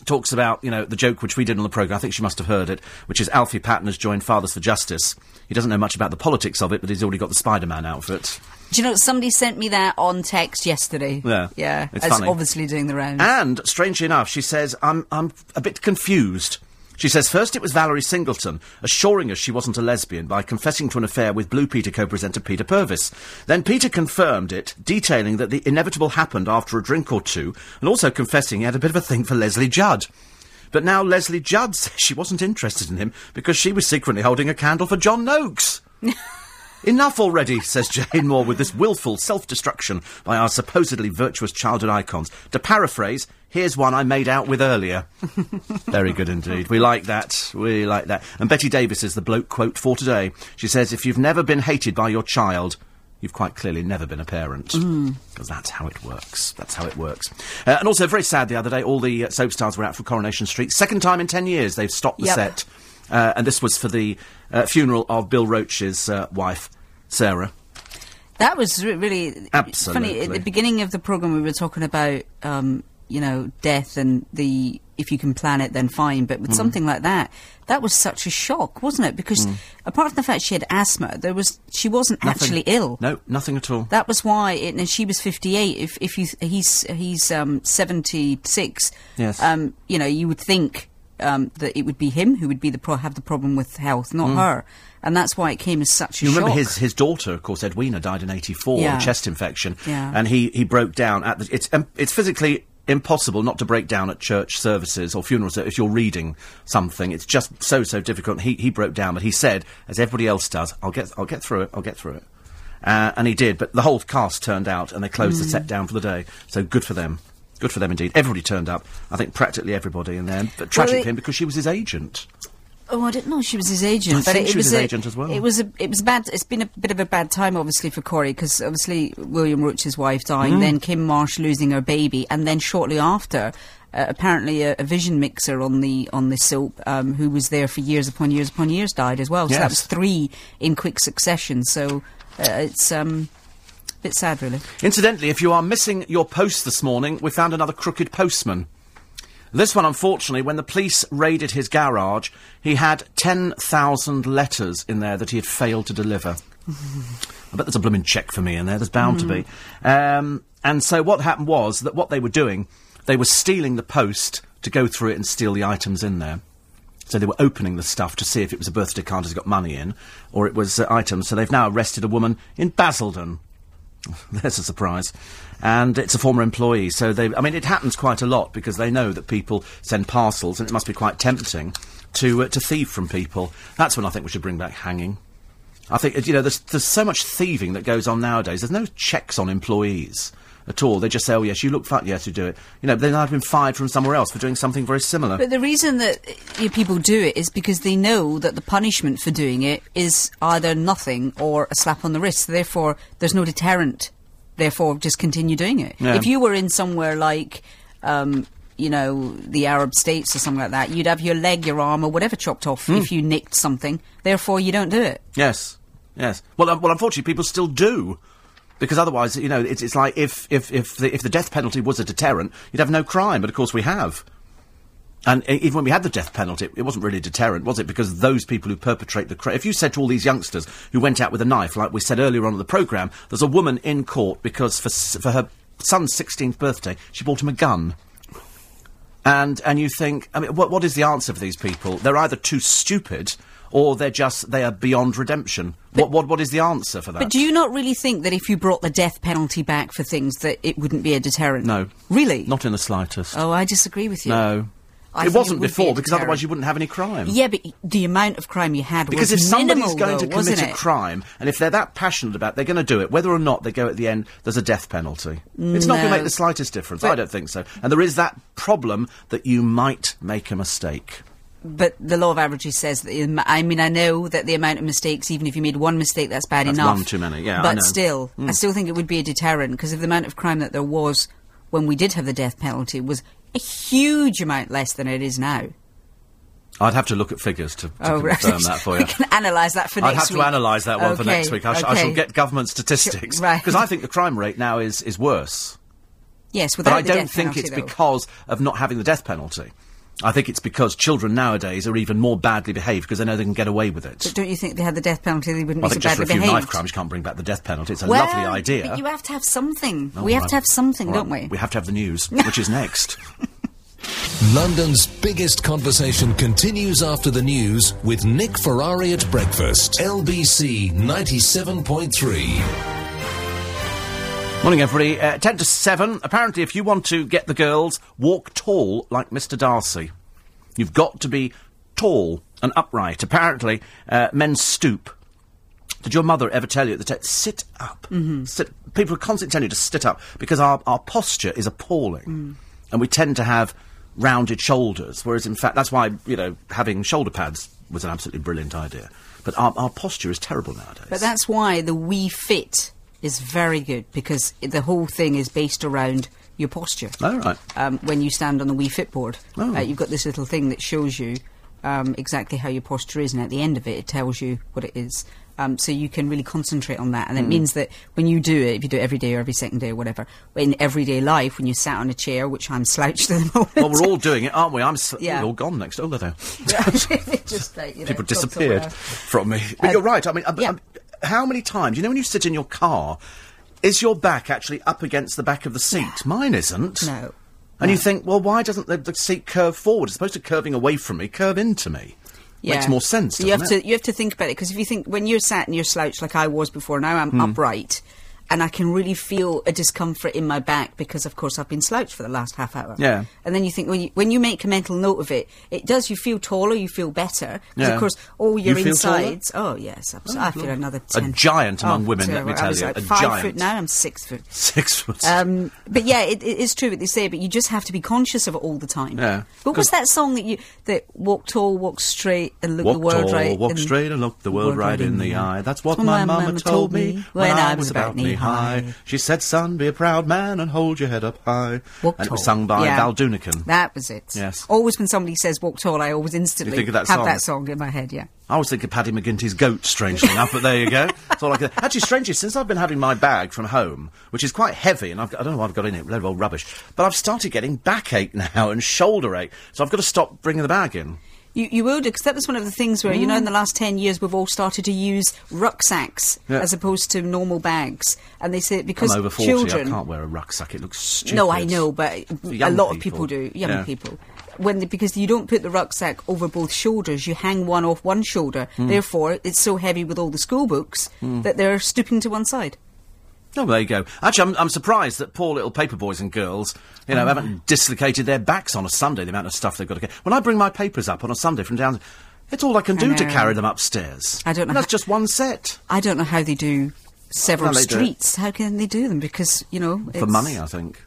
talks about, you know, the joke which we did on the programme. I think she must have heard it, which is Alfie Patten has joined Fathers for Justice. He doesn't know much about the politics of it, but he's already got the Spider-Man outfit. Do you know somebody sent me that on text yesterday? Yeah. yeah. It's obviously doing the rounds. And, strangely enough, she says, I'm, I'm a bit confused. She says, first it was Valerie Singleton, assuring us she wasn't a lesbian by confessing to an affair with Blue Peter co-presenter Peter Purves. Then Peter confirmed it, detailing that the inevitable happened after a drink or two, and also confessing he had a bit of a thing for Lesley Judd. But now Lesley Judd <laughs> says she wasn't interested in him because she was secretly holding a candle for John Noakes. <laughs> Enough already, says Jane Moore, with this willful self-destruction by our supposedly virtuous childhood icons. To paraphrase, here's one I made out with earlier. <laughs> Very good indeed. We like that. We like that. And Bette Davis is the bloke quote for today. She says, if you've never been hated by your child, you've quite clearly never been a parent. Because that's how it works. That's how it works. Uh, and also, very sad the other day, all the uh, soap stars were out for Coronation Street. Second time in ten years they've stopped the Yep. set. Uh, and this was for the uh, funeral of Bill Roache's uh, wife, Sarah. That was re- really funny. At the beginning of the program, we were talking about, um, you know, death and the if you can plan it, then fine. But with Mm. something like that, that was such a shock, wasn't it? Because apart from the fact she had asthma, there was she wasn't Mm. Nothing. actually ill. No, nothing at all. That was why, it, and she was fifty-eight. If if you he's he's um, seventy-six. Yes. Um, you know, you would think um, that it would be him who would be the pro- have the problem with health, not her, and that's why it came as such a Mm. You remember shock. his, his daughter, of course, Edwina, died in '84 Yeah. a chest infection, Yeah. and he, he broke down at the. It's um, it's physically impossible not to break down at church services or funerals if you're reading something. It's just so so difficult. He he broke down, but he said, as everybody else does, "I'll get I'll get through it. I'll get through it," uh, and he did. But the whole cast turned out, and they closed Mm. the set down for the day. So good for them. Good for them indeed. Everybody turned up. I think practically everybody in there. But tragic it- for him because she was his agent. Oh, I didn't know she was his agent. I but think it, she it was his a, agent as well. It was a, it was bad. It's been a bit of a bad time, obviously, for Corrie because obviously William Roache's wife Mm. dying, then Kim Marsh losing her baby, and then shortly after, uh, apparently a, a vision mixer on the on the soap, um, who was there for years upon years upon years, died as well. So that was three in quick succession. So uh, it's um, bit sad, really. Incidentally, if you are missing your post this morning, we found another crooked postman. This one, unfortunately, when the police raided his garage, he had 10,000 letters in there that he had failed to deliver. <laughs> I bet there's a blooming cheque for me in there. There's bound to be. Um, and so what happened was that what they were doing, they were stealing the post to go through it and steal the items in there. So they were opening the stuff to see if it was a birthday card that has got money in, or it was uh, items. So they've now arrested a woman in Basildon. <laughs> There's a surprise. And it's a former employee. So they, I mean, it happens quite a lot because they know that people send parcels and it must be quite tempting to, uh, to thieve from people. That's when I think we should bring back hanging. I think, you know, there's, there's so much thieving that goes on nowadays. There's no checks on employees at all. They just say, oh, yes, you look fat, yes, you do it. You know, they might have been fired from somewhere else for doing something very similar. But the reason that uh, people do it is because they know that the punishment for doing it is either nothing or a slap on the wrist. Therefore, there's no deterrent. Therefore, just continue doing it. Yeah. If you were in somewhere like, um, you know, the Arab states or something like that, you'd have your leg, your arm, or whatever chopped off Hmm. if you nicked something. Therefore, you don't do it. Yes, yes. Well, um, well, unfortunately, people still do. Because otherwise, you know, it's, it's like if, if, if, the, if the death penalty was a deterrent, you'd have no crime, but of course we have. And even when we had the death penalty, it wasn't really a deterrent, was it? Because those people who perpetrate the crime. If you said to all these youngsters who went out with a knife, like we said earlier on in the programme, there's a woman in court because for, for her son's 16th birthday, she bought him a gun. And, and you think, I mean, what, what is the answer for these people? They're either too stupid or they're just, they are beyond redemption. What, what, what is the answer for that? But do you not really think that if you brought the death penalty back for things, that it wouldn't be a deterrent? No. Really? Not in the slightest. Oh, I disagree with you. No. I it wasn't be before because otherwise you wouldn't have any crime. Yeah, but the amount of crime you had Because if somebody's minimal, going though, to commit a crime, and if they're that passionate about it, they're going to do it, whether or not they go at the end, there's a death penalty. It's not going to make the slightest difference. But- I don't think so. And there is that problem that you might make a mistake. But the law of averages says that. I mean, I know that the amount of mistakes, even if you made one mistake, that's bad That's enough. one too many, yeah, I But. Hmm. still, I still think it would be a deterrent because of the amount of crime that there was when we did have the death penalty was a huge amount less than it is now. I'd have to look at figures to, to Oh, right. confirm that for <laughs> you. we can analyse that for I'd next have week. to analyse that one for next week. I, sh- I shall get government statistics right. because I think the crime rate now is, is worse. Yes, without But I don't think penalty, it's though. because of not having the death penalty. I think it's because children nowadays are even more badly behaved because they know they can get away with it. But don't you think they had the death penalty, they wouldn't I be think so just for badly a few behaved? knife crimes, you can't bring back the death penalty. It's a well, lovely idea. But you have to have something. Oh, we have to have something, All right, don't we? We have to have the news, <laughs> which is next. London's biggest conversation continues after the news with Nick Ferrari at breakfast. LBC 97.3. Morning, everybody. Uh, 10 to 7. Apparently, if you want to get the girls, walk tall like Mr. Darcy. You've got to be tall and upright. Apparently, uh, men stoop. Did your mother ever tell you at the sit up? Mm-hmm. Sit. People are constantly telling you to sit up because our, our posture is appalling. And we tend to have rounded shoulders, whereas in fact, that's why, you know, having shoulder pads was an absolutely brilliant idea. But our, our posture is terrible nowadays. But that's why the Wii Fit is very good because the whole thing is based around your posture. Oh, right. Um, when you stand on the Wii Fit board, Oh. uh, you've got this little thing that shows you um, exactly how your posture is, and at the end of it, it tells you what it is. Um, so you can really concentrate on that, and Hmm. it means that when you do it, if you do it every day or every second day or whatever, in everyday life, when you sat on a chair, which I'm <laughs> slouched at the moment, Well, we're all doing it, aren't we? I'm s- <laughs> Yeah. all gone next. Oh, there they <laughs> are. just like, you know, People disappeared from me. But Uh, you're right. I mean, uh, yeah. How many times? You know, when you sit in your car, is your back actually up against the back of the seat? Mine isn't. No. And you think, well, why doesn't the, the seat curve forward? It's supposed to curving away from me, curve into me. Yeah. Makes more sense. So you have it? to you have to think about it because if you think when you're sat and you're slouched like I was before, now I'm Hmm. upright, and I can really feel a discomfort in my back because, of course, I've been slouched for the last half hour. Yeah. And then you think when you when you make a mental note of it, it does you feel taller, you feel better. 'Cause Yeah. Of course, all You your feel insides. Oh yes, abs- I feel another A giant among Oh, women, let me tell I was you, like a five giant. foot now. I'm six foot. Six foot. Um, but yeah, it, it is true what they say. But you just have to be conscious of it all the time. Yeah. What was that song that you that walk tall, walk straight, and look Walk the world tall, right? walk and- straight and look the world right in the eye. That's what That's my mama told me when I was about knee high. high. She said, son, be a proud man and hold your head up high. Walk and it was tall. sung by Yeah. Val Doonican. That was it. Yes. Always when somebody says walk tall, I always instantly think of that have song? that song in my head. Yeah. I always think of Paddy McGinty's goat, strangely enough, but there you go. That's all I could. Actually, strangely, since I've been having my bag from home, which is quite heavy, and I've, got- I don't know what I've got in it, load of old rubbish, but I've started getting backache now and shoulder ache, so I've got to stop bringing the bag in. You, you will do, because that was one of the things where, you know, in the last 10 years, we've all started to use rucksacks Yeah. as opposed to normal bags. And they say because I'm over 40, children. I can't wear a rucksack, it looks stupid. No, I know, but a lot of people. people do. Young Yeah. people. When they, because you don't put the rucksack over both shoulders, you hang one off one shoulder. Hmm. Therefore, it's so heavy with all the school books that they're stooping to one side. Oh, there you go. Actually, I'm, I'm surprised that poor little paper boys and girls, you know, haven't dislocated their backs on a Sunday, the amount of stuff they've got to get. When I bring my papers up on a Sunday from down, it's all I can I do to carry them upstairs. I don't know And that's just one set. I don't know how they do several Well, they do streets. How can they do them? Because you know, For money, I think.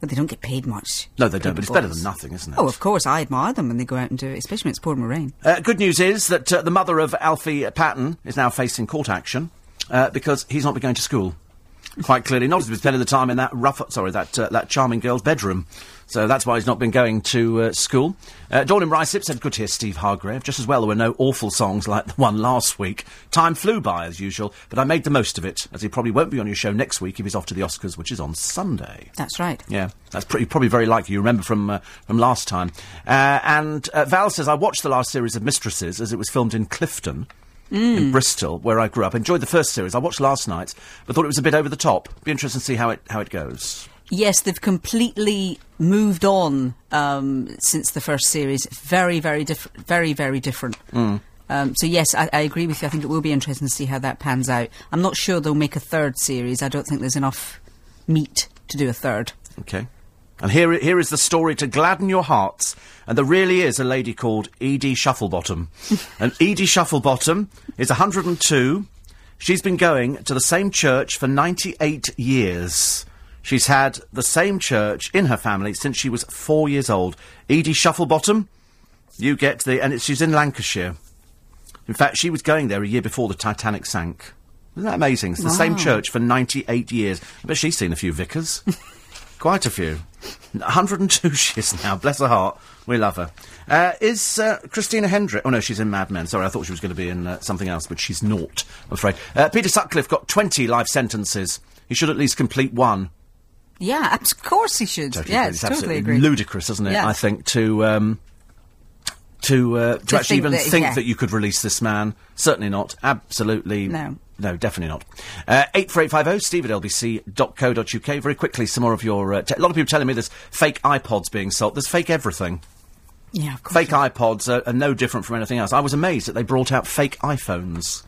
But they don't get paid much. No, they don't, but it's better than nothing, isn't it? Oh, of course, I admire them when they go out and do it, especially when it's pouring rain. Uh, good news is that uh, the mother of Alfie Patten is now facing court action uh, because he's not been going to school. Quite clearly, not as he's been spending the time in that rough, sorry, that uh, that charming girl's bedroom. So that's why he's not been going to uh, school. Uh, Dawn in Ricep said, "Good to hear Steve Hargrave. Just as well there were no awful songs like the one last week. Time flew by as usual, but I made the most of it, as he probably won't be on your show next week if he's off to the Oscars, which is on Sunday." That's right. Yeah, that's pretty, probably very likely. You remember from uh, from last time. Uh, and uh, Val says I watched the last series of Mistresses as it was filmed in Clifton. In Bristol, where I grew up, enjoyed the first series. I watched last night, but thought it was a bit over the top. Be interested to see how it how it goes. Yes, they've completely moved on um, since the first series. Very, very different. Very, very different. Mm. Um, so yes, I, I agree with you. I think it will be interesting to see how that pans out. I'm not sure they'll make a third series. I don't think there's enough meat to do a third. Okay. And here, here is the story to gladden your hearts. And there really is a lady called Edie Shufflebottom. <laughs> and Edie Shufflebottom is 102. She's been going to the same church for 98 years. She's had the same church in her family since she was four years old. Edie Shufflebottom, you get the. And she's in Lancashire. In fact, she was going there a year before the Titanic sank. Isn't that amazing? It's the same church for 98 years. I bet she's seen a few vicars. <laughs> Quite a few. 102 <laughs> she is now, bless her heart. We love her. Uh, is uh, Christina Hendrick... Oh, no, she's in Mad Men. Sorry, I thought she was going to be in uh, something else, but she's not, I'm afraid. Uh, Peter Sutcliffe got 20 life sentences. He should at least complete one. Yeah, of course he should. Totally yeah, it's totally absolutely agree. ludicrous, isn't it? Yeah. I think to um, to uh, to, To actually think even that- think yeah. that you could release this man. Certainly not. Absolutely No. No, definitely not. Uh, eight four eight five zero Steve at lbc.co.uk. Very quickly, some more of your. Uh, te- a lot of people telling me there's fake iPods being sold. There's fake everything. Yeah, of course. Fake iPods are, are no different from anything else. I was amazed that they brought out fake iPhones.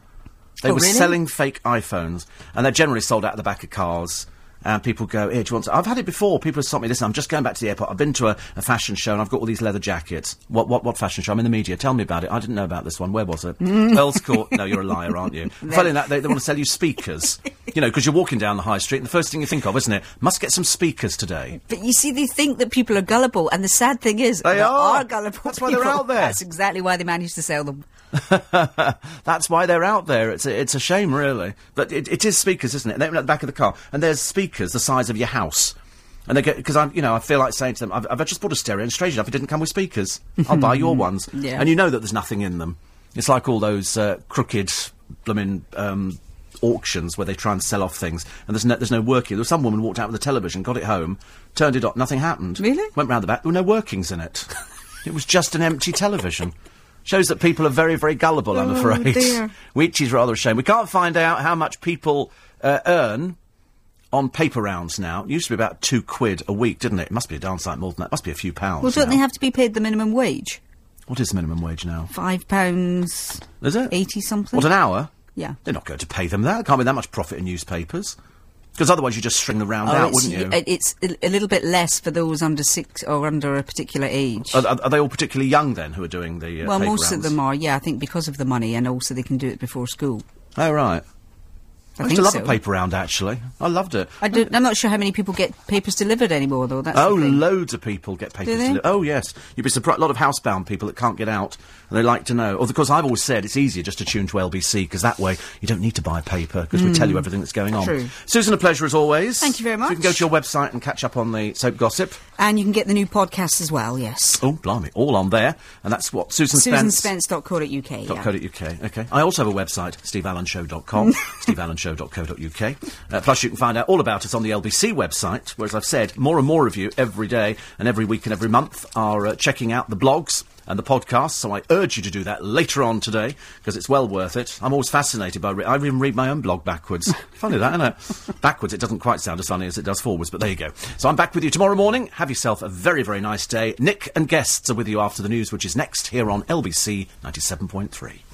They Oh, were really? selling fake iPhones, and they're generally sold out of the back of cars. And people go, here, do you want to? I've had it before. People have stopped me. Listen, I'm just going back to the airport. I've been to a, a fashion show and I've got all these leather jackets. What, what, what fashion show? I'm in the media. Tell me about it. I didn't know about this one. Where was it? <laughs> Earl's Court. No, you're a liar, aren't you? <laughs> Following that, they, they want to sell you speakers. You know, because you're walking down the high street and the first thing you think of, isn't it? Must get some speakers today. But you see, they think that people are gullible, and the sad thing is, They there are. gullible. That's why they're out there. That's exactly why they manage to sell them. <laughs> That's why they're out there. It's a, it's a shame, really. But it, it is speakers, isn't it? They're at the back of the car, and there's speakers the size of your house. And they get because I, you know, I feel like saying to them, "I've, I've just bought a stereo, and strange enough, it didn't come with speakers. <laughs> I'll buy your ones." Yeah. And you know that there's nothing in them. It's like all those uh, crooked, blooming um, auctions where they try and sell off things, and there's no, there's no working. There was some woman walked out with a television, got it home, turned it on, nothing happened. Really? Went round the back, there were no workings in it. <laughs> it was just an empty television. Shows that people are very, very gullible, I'm Oh, afraid. dear. <laughs> Which is rather a shame. We can't find out how much people uh, earn on paper rounds now. It used to be about two quid a week, didn't it? It must be a darn sight more than that. It must be a few pounds. Well, don't now. they have to be paid the minimum wage? What is the minimum wage now? Five pounds Is it? eighty something. What, an hour? Yeah. They're not going to pay them that. There can't be that much profit in newspapers. Because otherwise you just string the round Oh, out, wouldn't you? It's a, little bit less for those under six or under a particular age. Are, are, they all particularly young then who are doing the uh, well, most of them are, yeah. I think because of the money, and also they can do it before school. Oh, right. I, I used to love so. a paper round, actually. I loved it. I don't, I'm not sure how many people get papers delivered anymore, though. That's Oh, loads of people get papers. delivered. oh, yes. You'd be surprised. A lot of housebound people that can't get out, and they like to know. Of course, I've always said it's easier just to tune to LBC because that way you don't need to buy paper because we tell you everything that's going on. Hmm. True. Susan, a pleasure as always. Thank you very So you can go to your website and catch up on the soap gossip. And you can get the new podcast as well. Yes. Oh, blimey, all on there, and that's what Susan Spence. SusanSpence.co.uk. Yeah. .co.uk. Okay. I also have a website, steveallenshow.com, <laughs> steveallenshow.co.uk. Uh, plus, you can find out all about us on the LBC website, where, as I've said, more and more of you every day and every week and every month are uh, checking out the blogs and the podcasts, so I urge you to do that later on today, because it's well worth it. I'm always fascinated by... Re- I even read my own blog backwards. <laughs> funny that, isn't it? backwards, it doesn't quite sound as funny as it does forwards, but there you go. So I'm back with you tomorrow morning. Have yourself a very, very nice day. Nick and guests are with you after the news, which is next here on LBC 97.3.